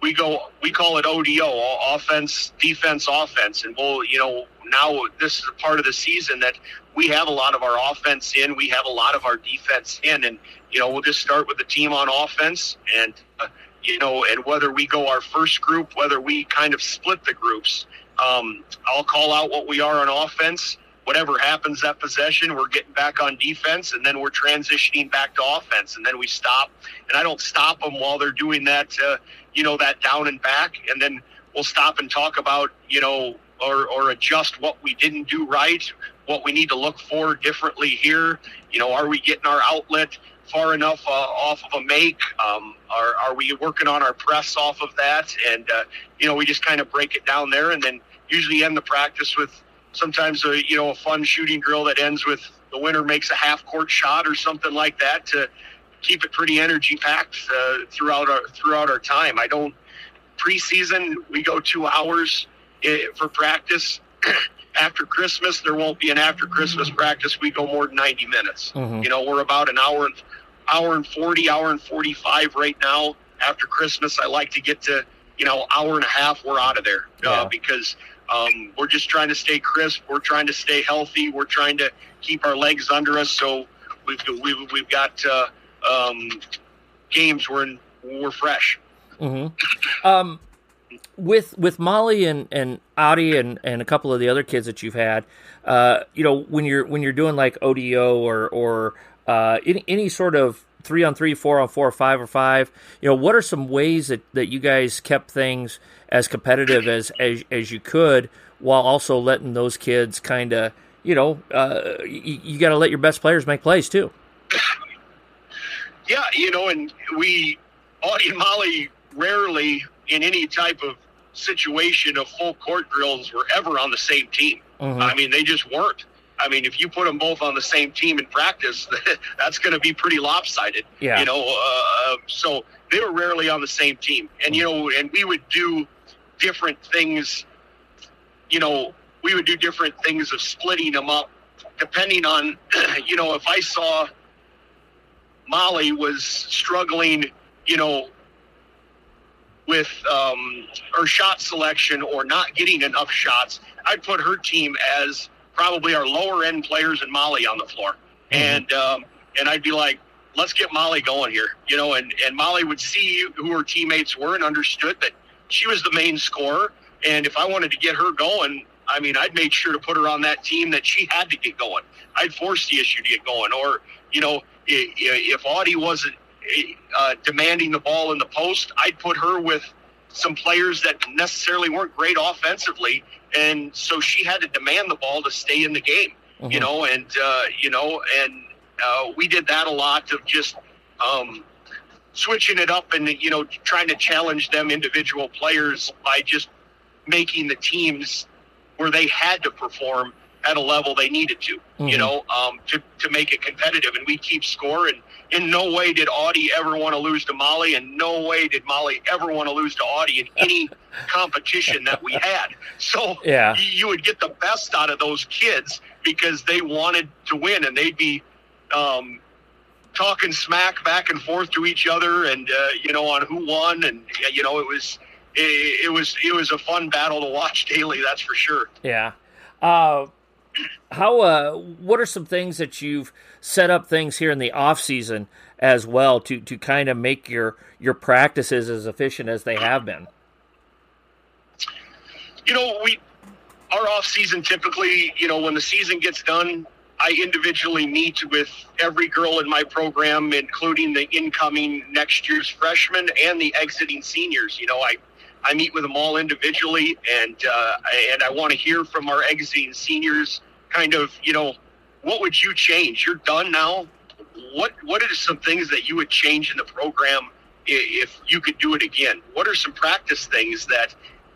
We go, we call it ODO, offense, defense, offense. And we'll, you know, now this is a part of the season that we have a lot of our offense in, we have a lot of our defense in. And, you know, we'll just start with the team on offense and, uh, you know, and whether we go our first group, whether we kind of split the groups, um, I'll call out what we are on offense. Whatever happens that possession, we're getting back on defense, and then we're transitioning back to offense, and then we stop. And I don't stop them while they're doing that, uh, you know, that down and back, and then we'll stop and talk about, you know, or, or adjust what we didn't do right, what we need to look for differently here. You know, are we getting our outlet? Far enough uh, off of a make? Um, are, are we working on our press off of that? And, uh, you know, we just kind of break it down there and then usually end the practice with sometimes a, you know, a fun shooting drill that ends with the winner makes a half court shot or something like that to keep it pretty energy packed uh, throughout our, throughout our time. I don't preseason, we go two hours eh, for practice. after Christmas, there won't be an after Christmas practice. We go more than 90 minutes. Mm-hmm. You know, we're about an hour and hour and 40, hour and 45 right now. After Christmas, I like to get to, you know, hour and a half, we're out of there uh, yeah. because um, we're just trying to stay crisp. We're trying to stay healthy. We're trying to keep our legs under us. So we've, we've, we've got uh, um, games where we're fresh. Mm-hmm. Um, with with Molly and and Audi and and a couple of the other kids that you've had, uh, you know, when you're when you're doing like ODO or or uh, any, any sort of three on three, four on four, five or five. You know, what are some ways that, that you guys kept things as competitive as as, as you could, while also letting those kids kind of, you know, uh, you, you got to let your best players make plays too. Yeah, you know, and we, Audi and Molly, rarely in any type of situation of full court drills were ever on the same team. Mm-hmm. I mean, they just weren't. I mean, if you put them both on the same team in practice, that's going to be pretty lopsided. Yeah. You know, uh, so they were rarely on the same team, and you know, and we would do different things. You know, we would do different things of splitting them up, depending on, you know, if I saw Molly was struggling, you know, with um, her shot selection or not getting enough shots, I'd put her team as probably our lower end players and Molly on the floor, mm-hmm. and um, and I'd be like, let's get Molly going here, you know, and and Molly would see who her teammates were and understood that she was the main scorer, and if I wanted to get her going, I mean, I'd make sure to put her on that team that she had to get going. I'd force the issue to get going, or you know, if, if Audi wasn't uh, demanding the ball in the post, I'd put her with some players that necessarily weren't great offensively, and so she had to demand the ball to stay in the game. Mm-hmm. You know, and uh, you know, and uh, we did that a lot of just um, switching it up and you know trying to challenge them individual players by just making the teams where they had to perform at a level they needed to, mm-hmm. you know, um, to, to make it competitive. And we keep score. And in no way did Audi ever want to lose to Molly, and no way did Molly ever want to lose to Audi in any competition that we had. So yeah. you would get the best out of those kids because they wanted to win, and they'd be um, talking smack back and forth to each other, and uh, you know on who won, and you know it was. It, it was it was a fun battle to watch daily. That's for sure. Yeah. Uh, how uh, what are some things that you've set up things here in the off season as well to to kind of make your your practices as efficient as they have been? You know we our off season typically you know when the season gets done i individually meet with every girl in my program including the incoming next year's freshmen and the exiting seniors. You know i I meet with them all individually, and uh, and I want to hear from our exiting seniors kind of, you know, what would you change? You're done now. What what are some things that you would change in the program if you could do it again? What are some practice things that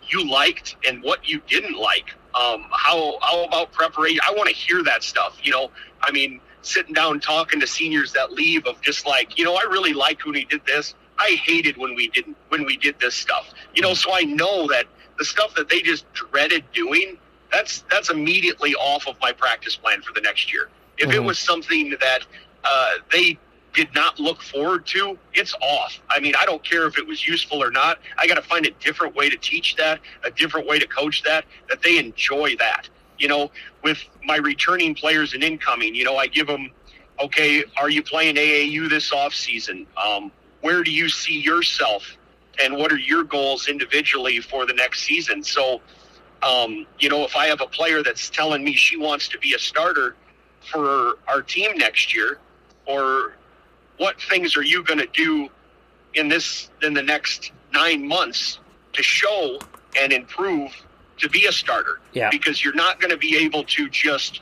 you liked and what you didn't like? Um, how how about preparation? I want to hear that stuff. You know, I mean, sitting down talking to seniors that leave of just like, you know, I really liked when he did this. I hated when we didn't when we did this stuff. You know, so I know that the stuff that they just dreaded doing that's that's immediately off of my practice plan for the next year. If mm-hmm. it was something that uh, they did not look forward to, it's off. I mean, I don't care if it was useful or not. I got to find a different way to teach that, a different way to coach that, that they enjoy that. You know, with my returning players and incoming, you know, I give them, okay, are you playing AAU this off season? Um, where do you see yourself, and what are your goals individually for the next season? So um, you know, if I have a player that's telling me she wants to be a starter for our team next year, or what things are you going to do in this in the next nine months to show and improve to be a starter? Yeah. Because you're not going to be able to just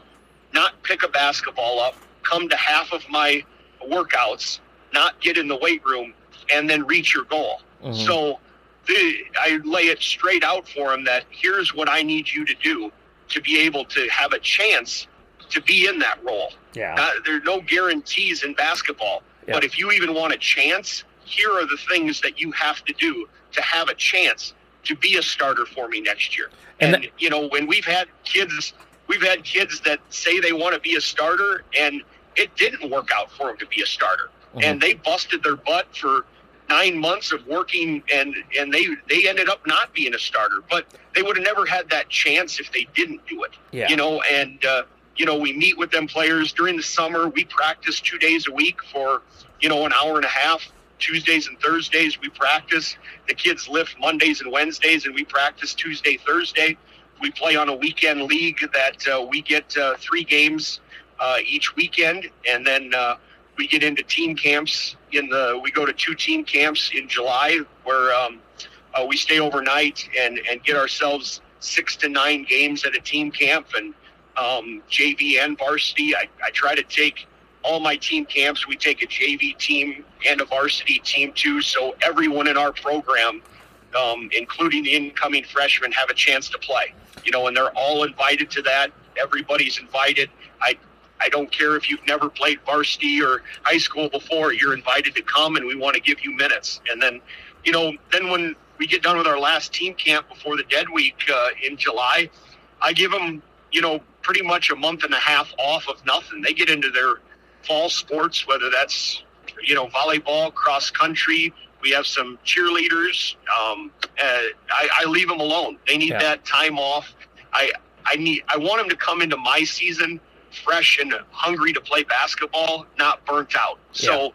not pick a basketball up, come to half of my workouts, not get in the weight room, and then reach your goal. Mm-hmm. So I lay it straight out for him that here's what I need you to do to be able to have a chance to be in that role. Yeah. Uh, there are no guarantees in basketball, yeah. but if you even want a chance, here are the things that you have to do to have a chance to be a starter for me next year. And, and you know, when we've had kids, we've had kids that say they want to be a starter, and it didn't work out for them to be a starter, mm-hmm. and they busted their butt for nine months of working and and they they ended up not being a starter but they would have never had that chance if they didn't do it. Yeah. you know and uh, you know we meet with them players during the summer. We practice two days a week for you know an hour and a half tuesdays and thursdays. We practice. The kids lift mondays and wednesdays and we practice tuesday thursday. We play on a weekend league that uh, we get uh, three games uh, each weekend and then uh, we get into team camps in the we go to two team camps in July where um, uh, we stay overnight and and get ourselves six to nine games at a team camp and um, JV and varsity. I, I try to take all my team camps. We take a JV team and a varsity team too, so everyone in our program, um, including the incoming freshmen, have a chance to play. You know, and they're all invited to that. Everybody's invited. I I don't care if you've never played varsity or high school before. You're invited to come, and we want to give you minutes. And then, you know, then when we get done with our last team camp before the dead week uh, in July, I give them, you know, pretty much a month and a half off of nothing. They get into their fall sports, whether that's you know volleyball, cross country, We have some cheerleaders. Um, uh, I, I leave them alone. They need Yeah. that time off. I I need I want them to come into my season fresh and hungry to play basketball, not burnt out. So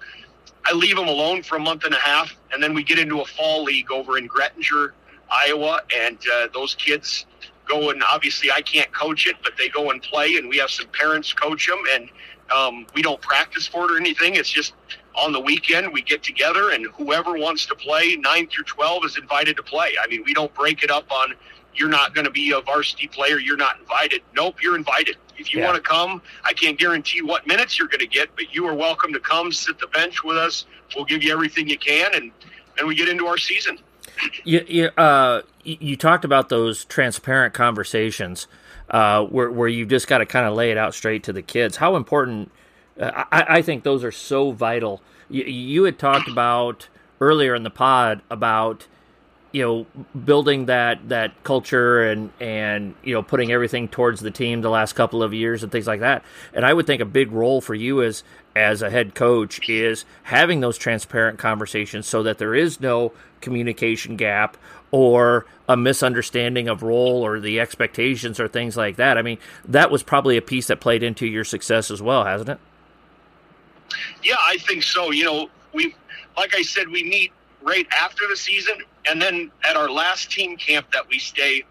I leave them alone for a month and a half, and then we get into a fall league over in Graettinger, Iowa, and uh, those kids go and obviously I can't coach it, but they go and play, and we have some parents coach them, and um, we don't practice for it or anything. It's just on the weekend we get together, and whoever wants to play, nine through twelve, is invited to play. I mean, we don't break it up on you're not going to be a varsity player, you're not invited. Nope, you're invited. If you Yeah. want to come, I can't guarantee what minutes you're going to get, but you are welcome to come sit the bench with us. We'll give you everything you can, and and we get into our season. You, you, uh, you talked about those transparent conversations uh, where, where you just got to kind of lay it out straight to the kids. How important, uh, I, I think those are so vital. You, you had talked about earlier in the pod about you know building that that culture and and you know putting everything towards the team the last couple of years and things like that. And i would think a big role for you as as a head coach is having those transparent conversations so that there is no communication gap or a misunderstanding of role or the expectations or things like that. I mean that was probably a piece that played into your success as well hasn't it? Yeah, I think so. You know, we like I said, we meet right after the season, and then at our last team camp that we stay,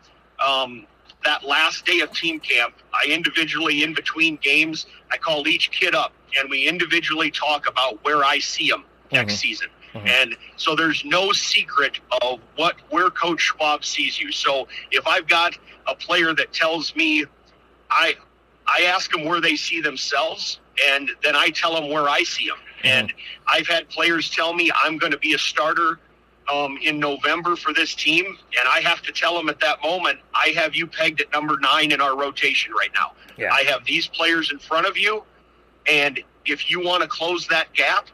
um, that last day of team camp, I individually in between games, I call each kid up, and we individually talk about where I see them next Mhm. season. Mhm. And so there's no secret of what where Coach Schwab sees you. So if I've got a player that tells me, I I ask them where they see themselves, and then I tell them where I see them. And I've had players tell me I'm going to be a starter um, in November for this team, and I have to tell them at that moment, I have you pegged at number nine in our rotation right now. Yeah. I have these players in front of you, and if you want to close that gap,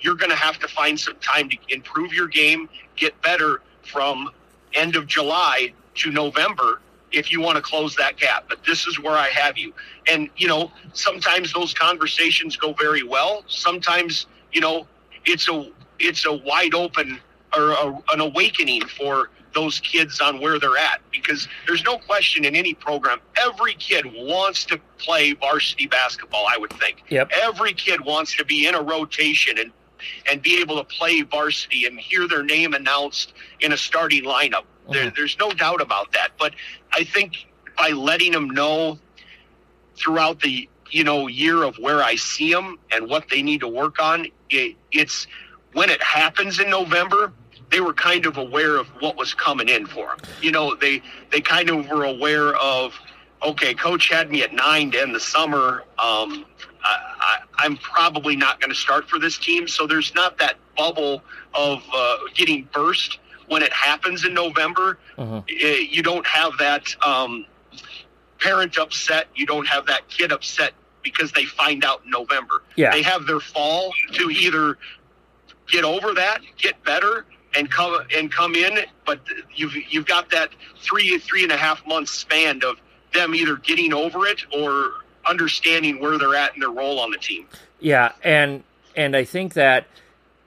you're going to have to find some time to improve your game, get better from end of July to November if you want to close that gap. But this is where I have you. And, you know, sometimes those conversations go very well. Sometimes, you know, it's a it's a wide open or a, an awakening for those kids on where they're at because there's no question in any program every kid wants to play varsity basketball i would think Yep. every kid wants to be in a rotation and and be able to play varsity and hear their name announced in a starting lineup. There, Mhm. there's no doubt about that. But I think by letting them know throughout the you know year of where I see them and what they need to work on, it, it's when it happens in November. They were kind of aware of what was coming in for them. You know, they they kind of were aware of okay, coach had me at nine to end the summer. Um, I, I, I'm probably not going to start for this team. So there's not that bubble of uh, getting burst when it happens in November. Mhm. Eh, You don't have that um, parent upset. You don't have that kid upset because they find out in November. Yeah. They have their fall to either get over that, get better, and come and come in. But you've you've got that three three and a half month span of them either getting over it or understanding where they're at in their role on the team. Yeah, and and I think that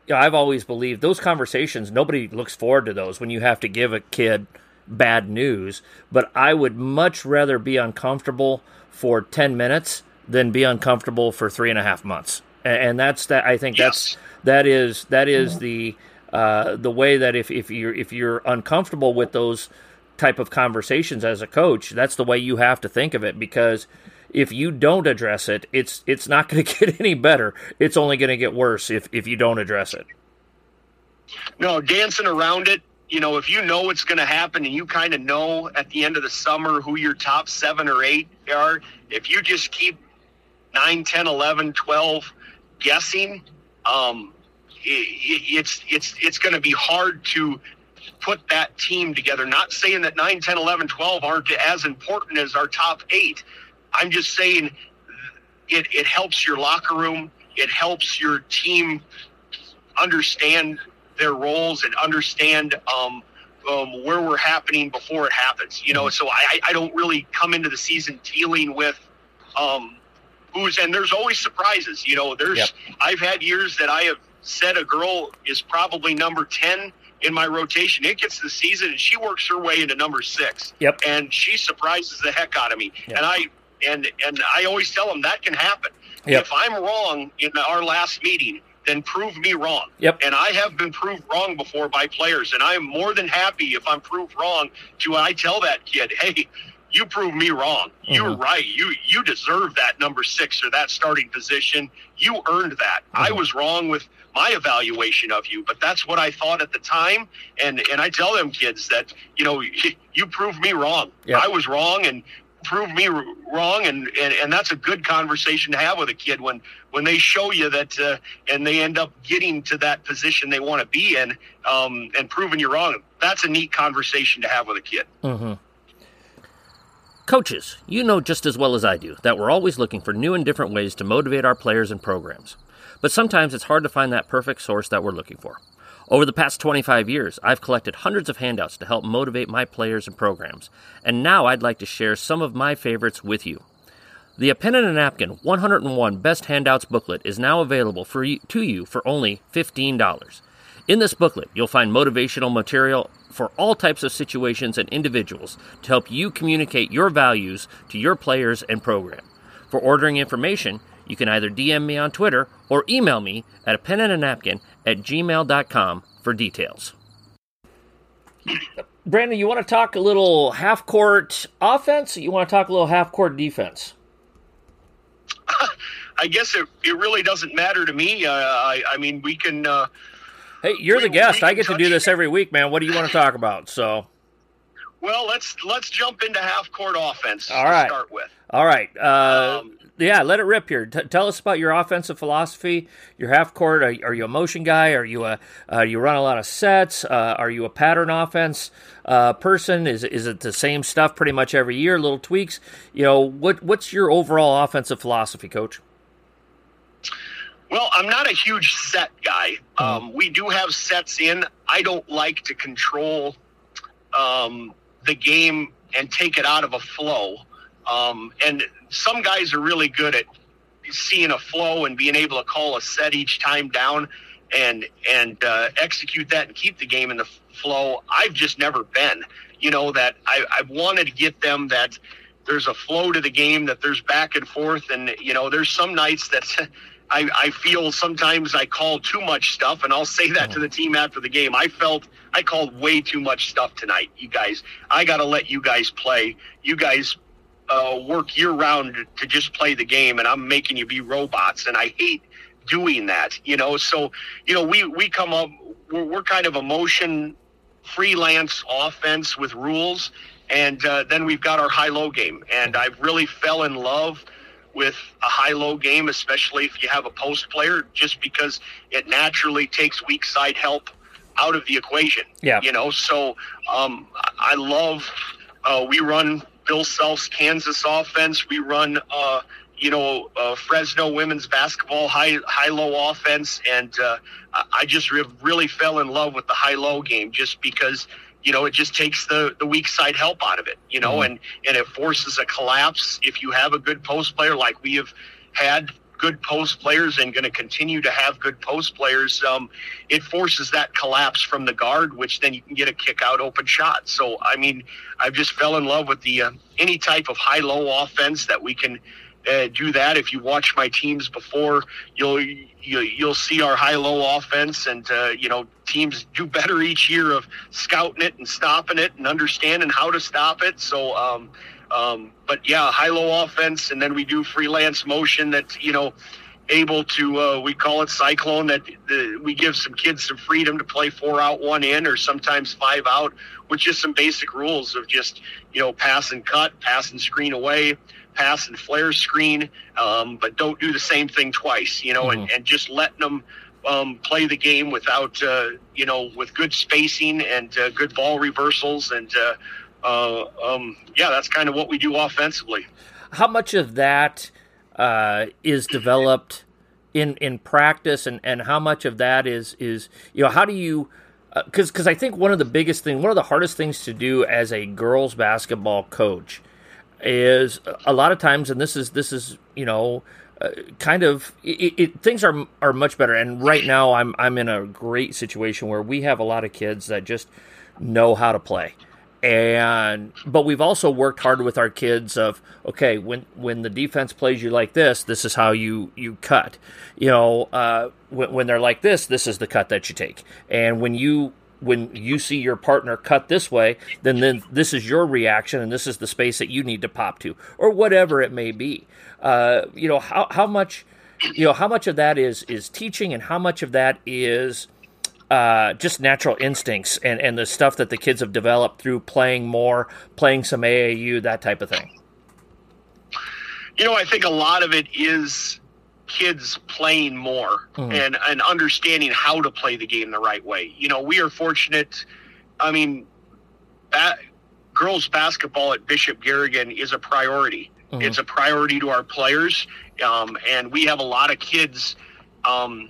you know, I've always believed those conversations. Nobody looks forward to those when you have to give a kid bad news. But I would much rather be uncomfortable for ten minutes than be uncomfortable for three and a half months. And, that's that. I think that's Yes. that is that is the uh, the way that if if you're if you're uncomfortable with those type of conversations as a coach, that's the way you have to think of it because if you don't address it, it's it's not going to get any better. It's only going to get worse if if you don't address it. No, dancing around it. You know, if you know it's going to happen and you kind of know at the end of the summer who your top seven or eight are, if you just keep 9, 10, 11, 12 guessing, um, it's, it's, it's going to be hard to put that team together. Not saying that 9, 10, 11, 12 aren't as important as our top eight. I'm just saying it, it helps your locker room. It helps your team understand their roles and understand um, um, where we're happening before it happens. You know, so I, I don't really come into the season dealing with um, who's and there's always surprises. You know, there's Yep. I've had years that I have said a girl is probably number 10 in my rotation. It gets the season and she works her way into number six. Yep. And she surprises the heck out of me. Yep. And I and and I always tell them that can happen. Yep. If I'm wrong in our last meeting, then prove me wrong. Yep. And I have been proved wrong before by players, and I'm more than happy if I'm proved wrong. To I tell that kid, hey, you proved me wrong. You're Mhm. right. You you deserve that number six or that starting position. You earned that. I Mhm. was wrong with my evaluation of you, but that's what I thought at the time. And and I tell them kids that you know you proved me wrong. Yep. I was wrong, and proved me wrong and, and and that's a good conversation to have with a kid when when they show you that uh, and they end up getting to that position they want to be in um, and proving you wrong that's a neat conversation to have with a kid Mm-hmm. Coaches, you know just as well as I do that we're always looking for new and different ways to motivate our players and programs. But sometimes it's hard to find that perfect source that we're looking for. Over the past 25 years, I've collected hundreds of handouts to help motivate my players and programs, and now I'd like to share some of my favorites with you. The A Pen and a Napkin 101 Best Handouts booklet is now available for you, to you for only $15. In this booklet, you'll find motivational material for all types of situations and individuals to help you communicate your values to your players and program. For ordering information, you can either DM me on Twitter or email me at a pen and a napkin at gmail.com for details. Brandon, you want to talk a little half court offense? Or you want to talk a little half court defense? i guess it, it really doesn't matter to me uh, I, I mean we can uh, Hey, you're We- the guest. I get to do this every week, man. What do you want to talk about? So, well let's let's jump into half court offense All to right. start with all right. Uh, Um, yeah, let it rip here. T- tell us about your offensive philosophy. Your half court. Are, are you a motion guy? Are you a? Uh, you run a lot of sets? Uh, are you a pattern offense uh, person? Is is it the same stuff pretty much every year? Little tweaks. You know what? What's your overall offensive philosophy, Coach? Well, I'm not a huge set guy. Um, we do have sets in. I don't like to control um, the game and take it out of a flow. Um, and some guys are really good at seeing a flow and being able to call a set each time down and and uh, execute that and keep the game in the flow. I've just never been. You know that I, I wanted to get them that there's a flow to the game that there's back and forth and you know there's some nights that I, I feel sometimes I call too much stuff, and I'll say that to the team after the game. I felt I called way too much stuff tonight, you guys. I got to let you guys play. You guys uh, work year round to, just play the game, and I'm making you be robots, and I hate doing that. You know, so you know we we come up. We're, we're kind of a motion freelance offense with rules, and uh, then we've got our high low game, and I've really fell in love with a high low game, especially if you have a post player, just because it naturally takes weak side help out of the equation. Yeah. You know, so um, I love, uh, we run Bill Self's Kansas offense. We run, uh, you know, uh, Fresno women's basketball high high low offense, and uh, I just re- really fell in love with the high low game just because you know it just takes the the weak side help out of it, you know, Mhm. and and it forces a collapse if you have a good post player like we have had good post players and going to continue to have good post players. Um, it forces that collapse from the guard, which then you can get a kick out open shot. So I mean, I've just fell in love with the uh, any type of high low offense that we can uh, do that. If you watch my teams before, you'll you, you'll see our high low offense, and uh, you know teams do better each year of scouting it and stopping it and understanding how to stop it. So. Um, um, but yeah, high low offense, and then we do freelance motion that you know able to uh, we call it cyclone that the, we give some kids some freedom to play four out one in or sometimes five out with just some basic rules of just you know pass and cut pass and screen away pass and flare screen um, but don't do the same thing twice you know and, and just letting them um, play the game without uh, you know with good spacing and uh, good ball reversals and uh, uh, um, yeah that's kind of what we do offensively. How much of that uh, is developed in in practice, and, and how much of that is is you know how do you because because I think one of the biggest thing, one of the hardest things to do as a girls basketball coach is a lot of times, and this is this is you know uh, kind of it, it, things are are much better. And right now, I'm I'm in a great situation where we have a lot of kids that just know how to play. And but we've also worked hard with our kids of okay when when the defense plays you like this this is how you you cut. You know uh, when, when they're like this this is the cut that you take. And when you when you see your partner cut this way then then this is your reaction and this is the space that you need to pop to or whatever it may be uh, you know how, how much you know how much of that is is teaching and how much of that is uh, just natural instincts and, and the stuff that the kids have developed through playing more, playing some AAU, that type of thing? You know, I think a lot of it is kids playing more mm-hmm. and, and understanding how to play the game the right way. You know, we are fortunate. I mean, ba- girls basketball at Bishop Garrigan is a priority. Mm-hmm. It's a priority to our players. Um, and we have a lot of kids um,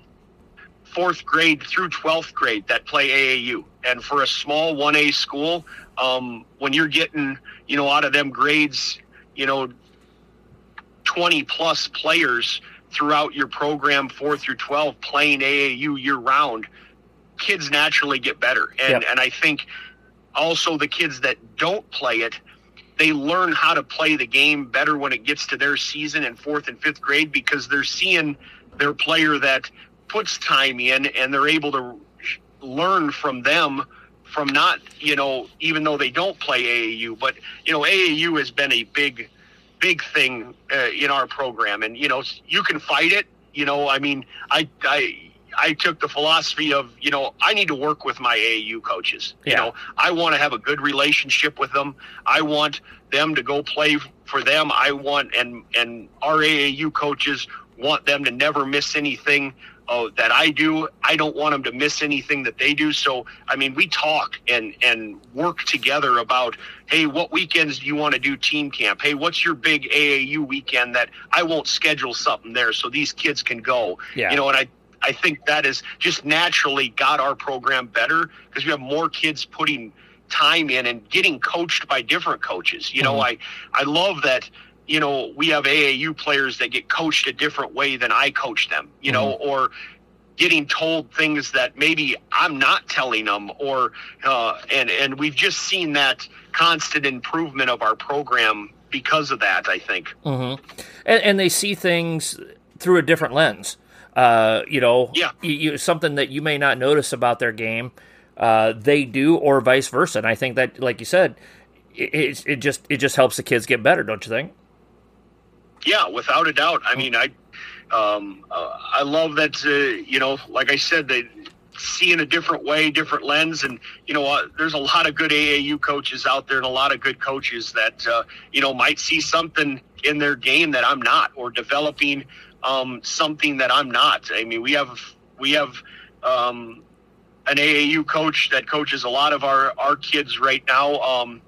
fourth grade through 12th grade that play AAU. And for a small 1A school, um, when you're getting, you know, out of them grades, you know, 20 plus players throughout your program, four through 12, playing AAU year round, kids naturally get better. And, yep. and I think also the kids that don't play it, they learn how to play the game better when it gets to their season in fourth and fifth grade because they're seeing their player that puts time in and they're able to learn from them from not, you know, even though they don't play AAU, but, you know, AAU has been a big, big thing uh, in our program. And, you know, you can fight it. You know, I mean, I, I, I took the philosophy of, you know, I need to work with my AAU coaches. Yeah. You know, I want to have a good relationship with them. I want them to go play for them. I want and and our AAU coaches want them to never miss anything uh, that I do. I don't want them to miss anything that they do. So, I mean, we talk and and work together about, hey, what weekends do you want to do team camp? Hey, what's your big AAU weekend that I won't schedule something there so these kids can go? Yeah. You know, and I I think that has just naturally got our program better because we have more kids putting time in and getting coached by different coaches. You mm-hmm. know, I I love that you know, we have AAU players that get coached a different way than I coach them, you know, mm-hmm. or getting told things that maybe I'm not telling them, or uh, and and we've just seen that constant improvement of our program because of that. I think, mm-hmm. and, and they see things through a different lens. Uh, you know, yeah, you, you, something that you may not notice about their game, uh, they do, or vice versa. And I think that, like you said, it, it, it just it just helps the kids get better, don't you think? Yeah, without a doubt. I mean, I um, uh, I love that. Uh, you know, like I said, they see in a different way, different lens, and you know, uh, there's a lot of good AAU coaches out there, and a lot of good coaches that uh, you know might see something in their game that I'm not, or developing um, something that I'm not. I mean, we have we have. Um, an AAU coach that coaches a lot of our, our kids right now. Um,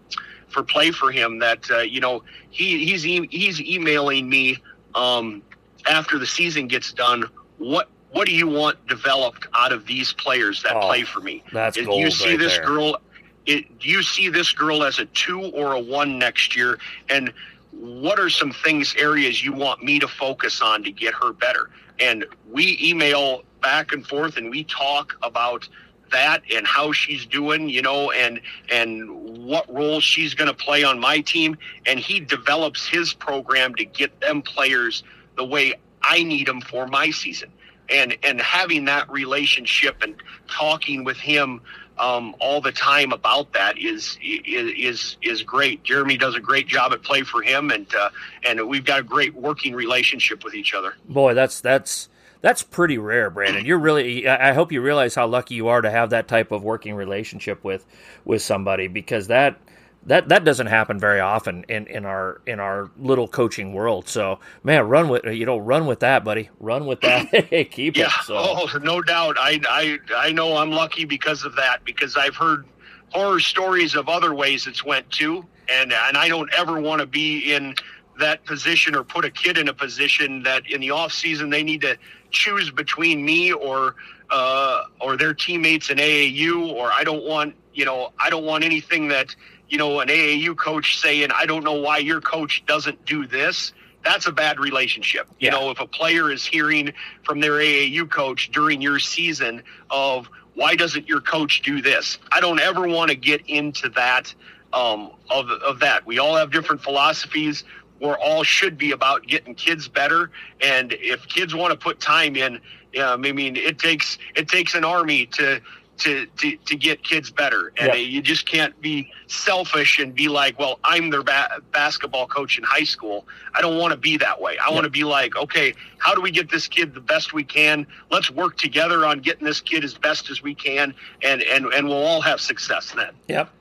for play for him that uh, you know he he's e- he's emailing me um, after the season gets done what what do you want developed out of these players that oh, play for me? that's do you see right this there. girl it, do you see this girl as a two or a one next year? And what are some things areas you want me to focus on to get her better? And we email back and forth and we talk about that and how she's doing, you know, and and what role she's going to play on my team. And he develops his program to get them players the way I need them for my season. And and having that relationship and talking with him um, all the time about that is is is great. Jeremy does a great job at play for him, and uh, and we've got a great working relationship with each other. Boy, that's that's that's pretty rare, Brandon. You're really. I hope you realize how lucky you are to have that type of working relationship with with somebody because that that that doesn't happen very often in, in our in our little coaching world. So man, run with you know run with that, buddy. Run with that. Keep yeah. it. So. Oh, no doubt. I I I know I'm lucky because of that because I've heard horror stories of other ways it's went too, and and I don't ever want to be in that position or put a kid in a position that in the off season they need to choose between me or uh, or their teammates in AAU or I don't want you know I don't want anything that you know an AAU coach saying I don't know why your coach doesn't do this that's a bad relationship. You know, if a player is hearing from their AAU coach during your season of why doesn't your coach do this? I don't ever want to get into that um, of of that. We all have different philosophies. We're all should be about getting kids better, and if kids want to put time in, yeah, I mean, it takes it takes an army to. To, to, to get kids better and Yeah. you just can't be selfish and be like well i'm their ba- basketball coach in high school i don't want to be that way i want to be like okay how do we get this kid the best we can let's work together on getting this kid as best as we can and and, and we'll all have success then Yep.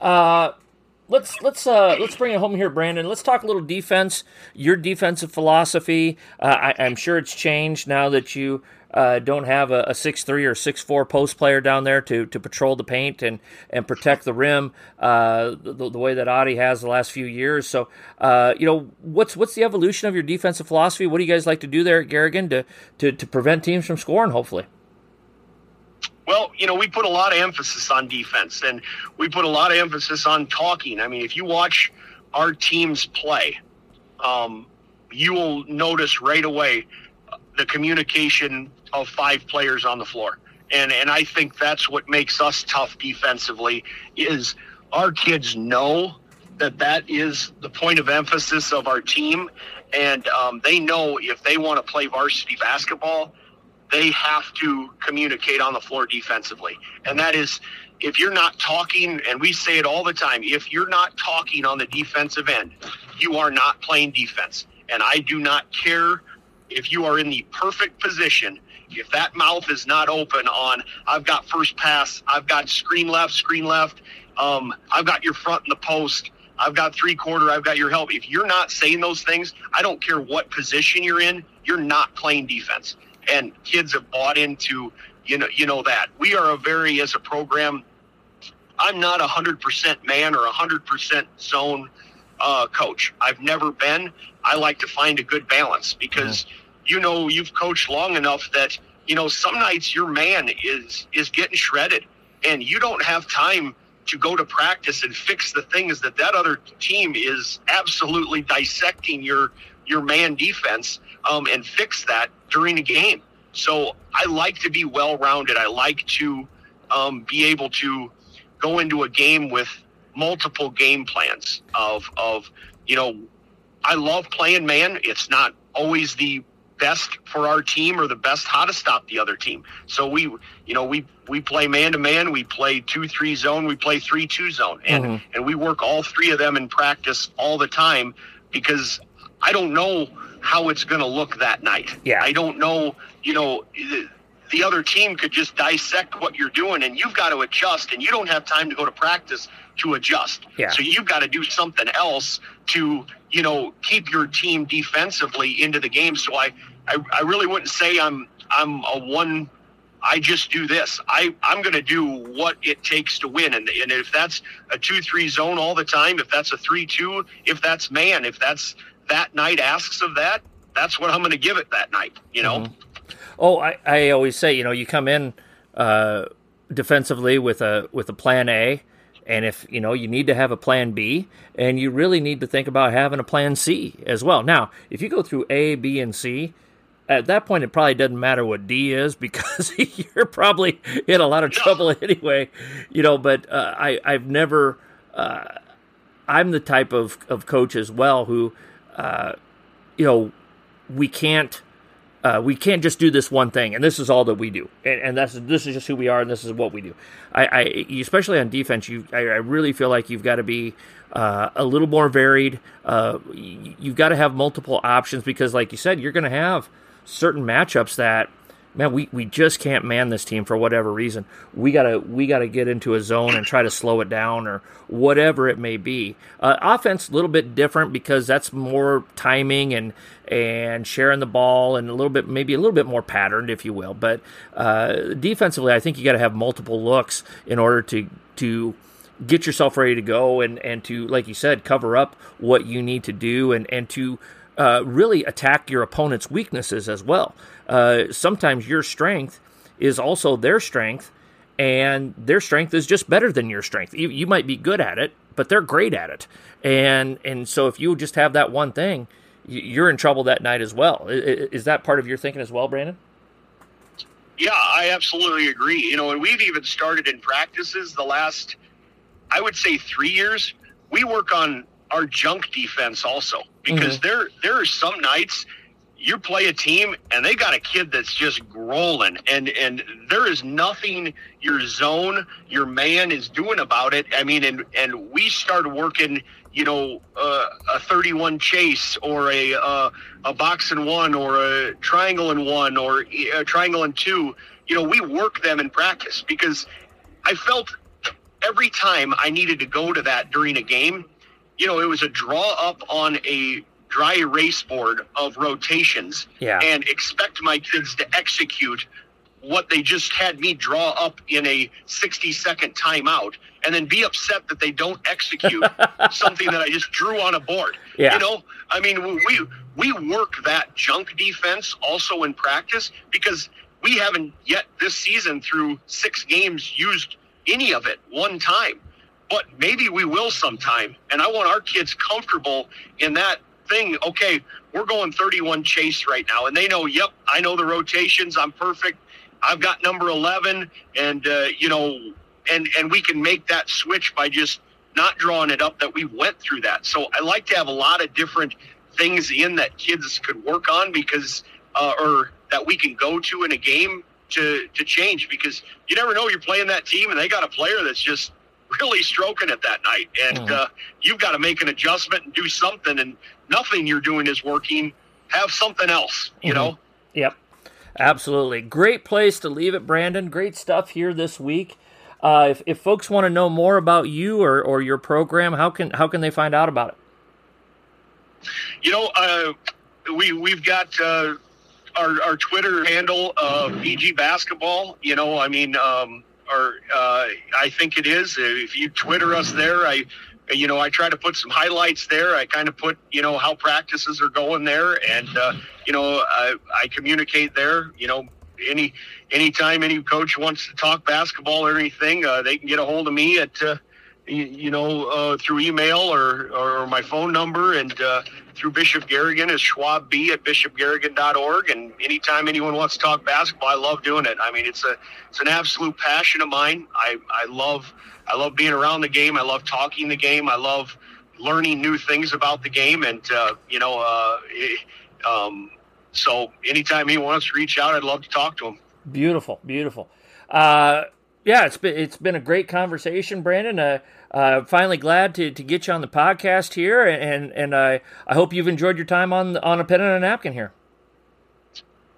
Uh, let's let's uh, let's bring it home here, Brandon. Let's talk a little defense. Your defensive philosophy. Uh, I, I'm sure it's changed now that you uh, don't have a, six three or six four post player down there to, to patrol the paint and, and protect the rim uh, the, the way that Audi has the last few years. So, uh, you know, what's what's the evolution of your defensive philosophy? What do you guys like to do there at Garrigan to, to, to prevent teams from scoring? Hopefully. Well, you know, we put a lot of emphasis on defense and we put a lot of emphasis on talking. I mean, if you watch our teams play, um, you will notice right away the communication of five players on the floor. And, and I think that's what makes us tough defensively is our kids know that that is the point of emphasis of our team. And um, they know if they want to play varsity basketball, they have to communicate on the floor defensively. And that is, if you're not talking, and we say it all the time, if you're not talking on the defensive end, you are not playing defense. And I do not care if you are in the perfect position. If that mouth is not open on, I've got first pass, I've got screen left, screen left, um, I've got your front in the post, I've got three quarter, I've got your help. If you're not saying those things, I don't care what position you're in, you're not playing defense and kids have bought into you know you know that. We are a very as a program i'm not a hundred percent man or a hundred percent zone uh, coach. I've never been. I like to find a good balance because you know you've coached long enough that you know some nights your man is is getting shredded and you don't have time to go to practice and fix the things that that other team is absolutely dissecting your your man defense um, and fix that during a game. So I like to be well rounded. I like to um, be able to go into a game with multiple game plans of of you know I love playing man. It's not always the best for our team or the best how to stop the other team. So we you know we we play man to man, we play 2-3 zone, we play 3-2 zone and Mhm. and we work all three of them in practice all the time because I don't know how it's going to look that night. Yeah. I don't know, you know, the- the other team could just dissect what you're doing and you've got to adjust and you don't have time to go to practice to adjust. Yeah. So you've got to do something else to, you know, keep your team defensively into the game. So I, I, I really wouldn't say I'm, I'm a one, I just do this. I, I'm going to do what it takes to win. And, and if that's a two, three zone all the time, if that's a three, two, if that's man, if that's that night asks of that, that's what I'm going to give it that night, you know? Mm-hmm. Oh, I, I always say, you know, you come in uh, defensively with a with a plan A, and if you know you need to have a plan B, and you really need to think about having a plan C as well. Now, if you go through A, B, and C, at that point it probably doesn't matter what D is because you're probably in a lot of trouble anyway. You know, but uh, I I've never. Uh, I'm the type of, of coach as well who, uh, you know, we can't uh, we can't just do this one thing, and this is all that we do, and, and that's this is just who we are, and this is what we do. I, I especially on defense, you I, I really feel like you've got to be uh, a little more varied. Uh, you, you've got to have multiple options because, like you said, you're going to have certain matchups that man we, we just can't man this team for whatever reason. We gotta we gotta get into a zone and try to slow it down or whatever it may be. Uh, offense a little bit different because that's more timing and and sharing the ball and a little bit maybe a little bit more patterned if you will. But uh, defensively i think you got to have multiple looks in order to to get yourself ready to go and and to like you said cover up what you need to do and and to uh, really attack your opponent's weaknesses as well. Uh, sometimes your strength is also their strength, and their strength is just better than your strength. You, you might be good at it, but they're great at it, and and so if you just have that one thing, you're in trouble that night as well. Is that part of your thinking as well, Brandon? Yeah, I absolutely agree. You know, and we've even started in practices the last, I would say, three years. We work on our junk defense also because mm-hmm. there there are some nights you play a team and they got a kid that's just growling and and there is nothing your zone your man is doing about it. I mean and and we started working you know uh, a 31 chase or a uh, a box and one or a triangle and one or a triangle and two. You know we work them in practice because i felt every time i needed to go to that during a game you know it was a draw up on a dry erase board of rotations yeah. and expect my kids to execute what they just had me draw up in a 60 second timeout and then be upset that they don't execute something that I just drew on a board. Yeah. You know, I mean, we we work that junk defense also in practice because we haven't yet this season through six games used any of it one time. But maybe we will sometime. And I want our kids comfortable in that thing. Okay, we're going 31 chase right now, and they know. Yep, I know the rotations. I'm perfect. I've got number 11, and uh, you know, and and we can make that switch by just not drawing it up that we went through that. So I like to have a lot of different things in that kids could work on because, uh, or that we can go to in a game to to change because you never know you're playing that team and they got a player that's just really stroking it that night and mm-hmm. uh, you've got to make an adjustment and do something and nothing you're doing is working, have something else, you mm-hmm. know? Yep. Absolutely. Great place to leave it, Brandon. Great stuff here this week. Uh, if, if folks want to know more about you or, or your program, how can how can they find out about it? You know, uh, we we've got uh, our our Twitter handle, uh, BG Basketball. You know, I mean, um, or uh, I think it is. If you Twitter us there, I you know, I try to put some highlights there. I kind of put, you know, how practices are going there, and uh, you know, I, I communicate there. You know, any anytime any coach wants to talk basketball or anything, uh, they can get a hold of me at, uh, you, you know, uh, through email or, or my phone number, and uh, through Bishop Garrigan is Schwab B at bishopgarrigan.org. And anytime anyone wants to talk basketball, I love doing it. I mean, it's a it's an absolute passion of mine. I I love I love being around the game. I love talking the game. I love learning new things about the game. And, uh, you know, uh, um, so anytime he wants to reach out, I'd love to talk to him. Beautiful, beautiful. Uh, yeah, it's been it's been a great conversation, Brandon. Uh, uh, finally glad to, to get you on the podcast here, and and I I hope you've enjoyed your time on on a pen and a napkin here.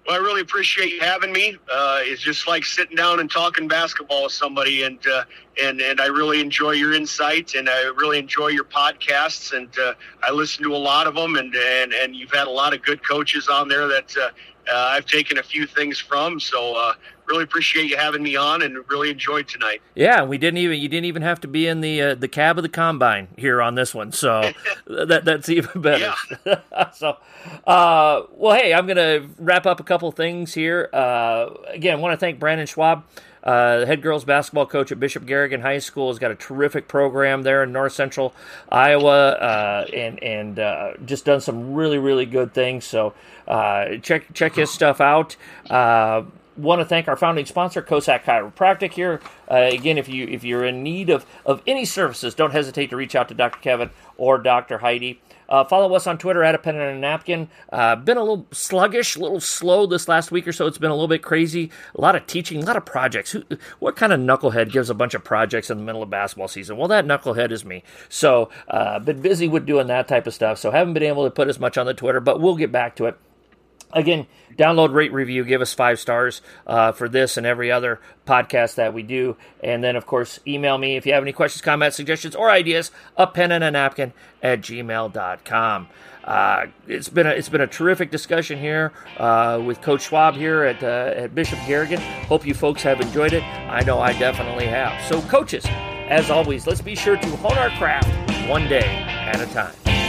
Well, I really appreciate you having me. Uh, it's just like sitting down and talking basketball with somebody, and uh, and and I really enjoy your insight, and I really enjoy your podcasts, and uh, I listen to a lot of them, and and and you've had a lot of good coaches on there that uh, I've taken a few things from. So uh, really appreciate you having me on, and really enjoyed tonight. Yeah, we didn't even you didn't even have to be in the uh, the cab of the combine here on this one, so that that's even better. Yeah. so, uh, well, hey, I'm gonna wrap up a couple things here. Uh, again, want to thank Brandon Schwab. Uh, the head girls basketball coach at Bishop Garrigan High School has got a terrific program there in North Central Iowa, uh, and and uh, just done some really really good things. So uh, check check his stuff out. Uh, want to thank our founding sponsor, Kosak Chiropractic. Here uh, again, if you if you're in need of of any services, don't hesitate to reach out to Dr. Kevin or Dr. Heidi. Uh, follow us on Twitter at a pen and a napkin. Uh, been a little sluggish, a little slow this last week or so. It's been a little bit crazy. A lot of teaching, a lot of projects. Who, what kind of knucklehead gives a bunch of projects in the middle of basketball season? Well, that knucklehead is me. So, uh, been busy with doing that type of stuff. So, haven't been able to put as much on the Twitter, but we'll get back to it. Again, download, rate, review, give us five stars uh, for this and every other podcast that we do. And then, of course, email me if you have any questions, comments, suggestions, or ideas, a pen and a napkin at gmail.com. Uh, it's been a, it's been a terrific discussion here uh, with Coach Schwab here at uh, at Bishop Garrigan. Hope you folks have enjoyed it. I know I definitely have. So, coaches, as always, let's be sure to hone our craft one day at a time.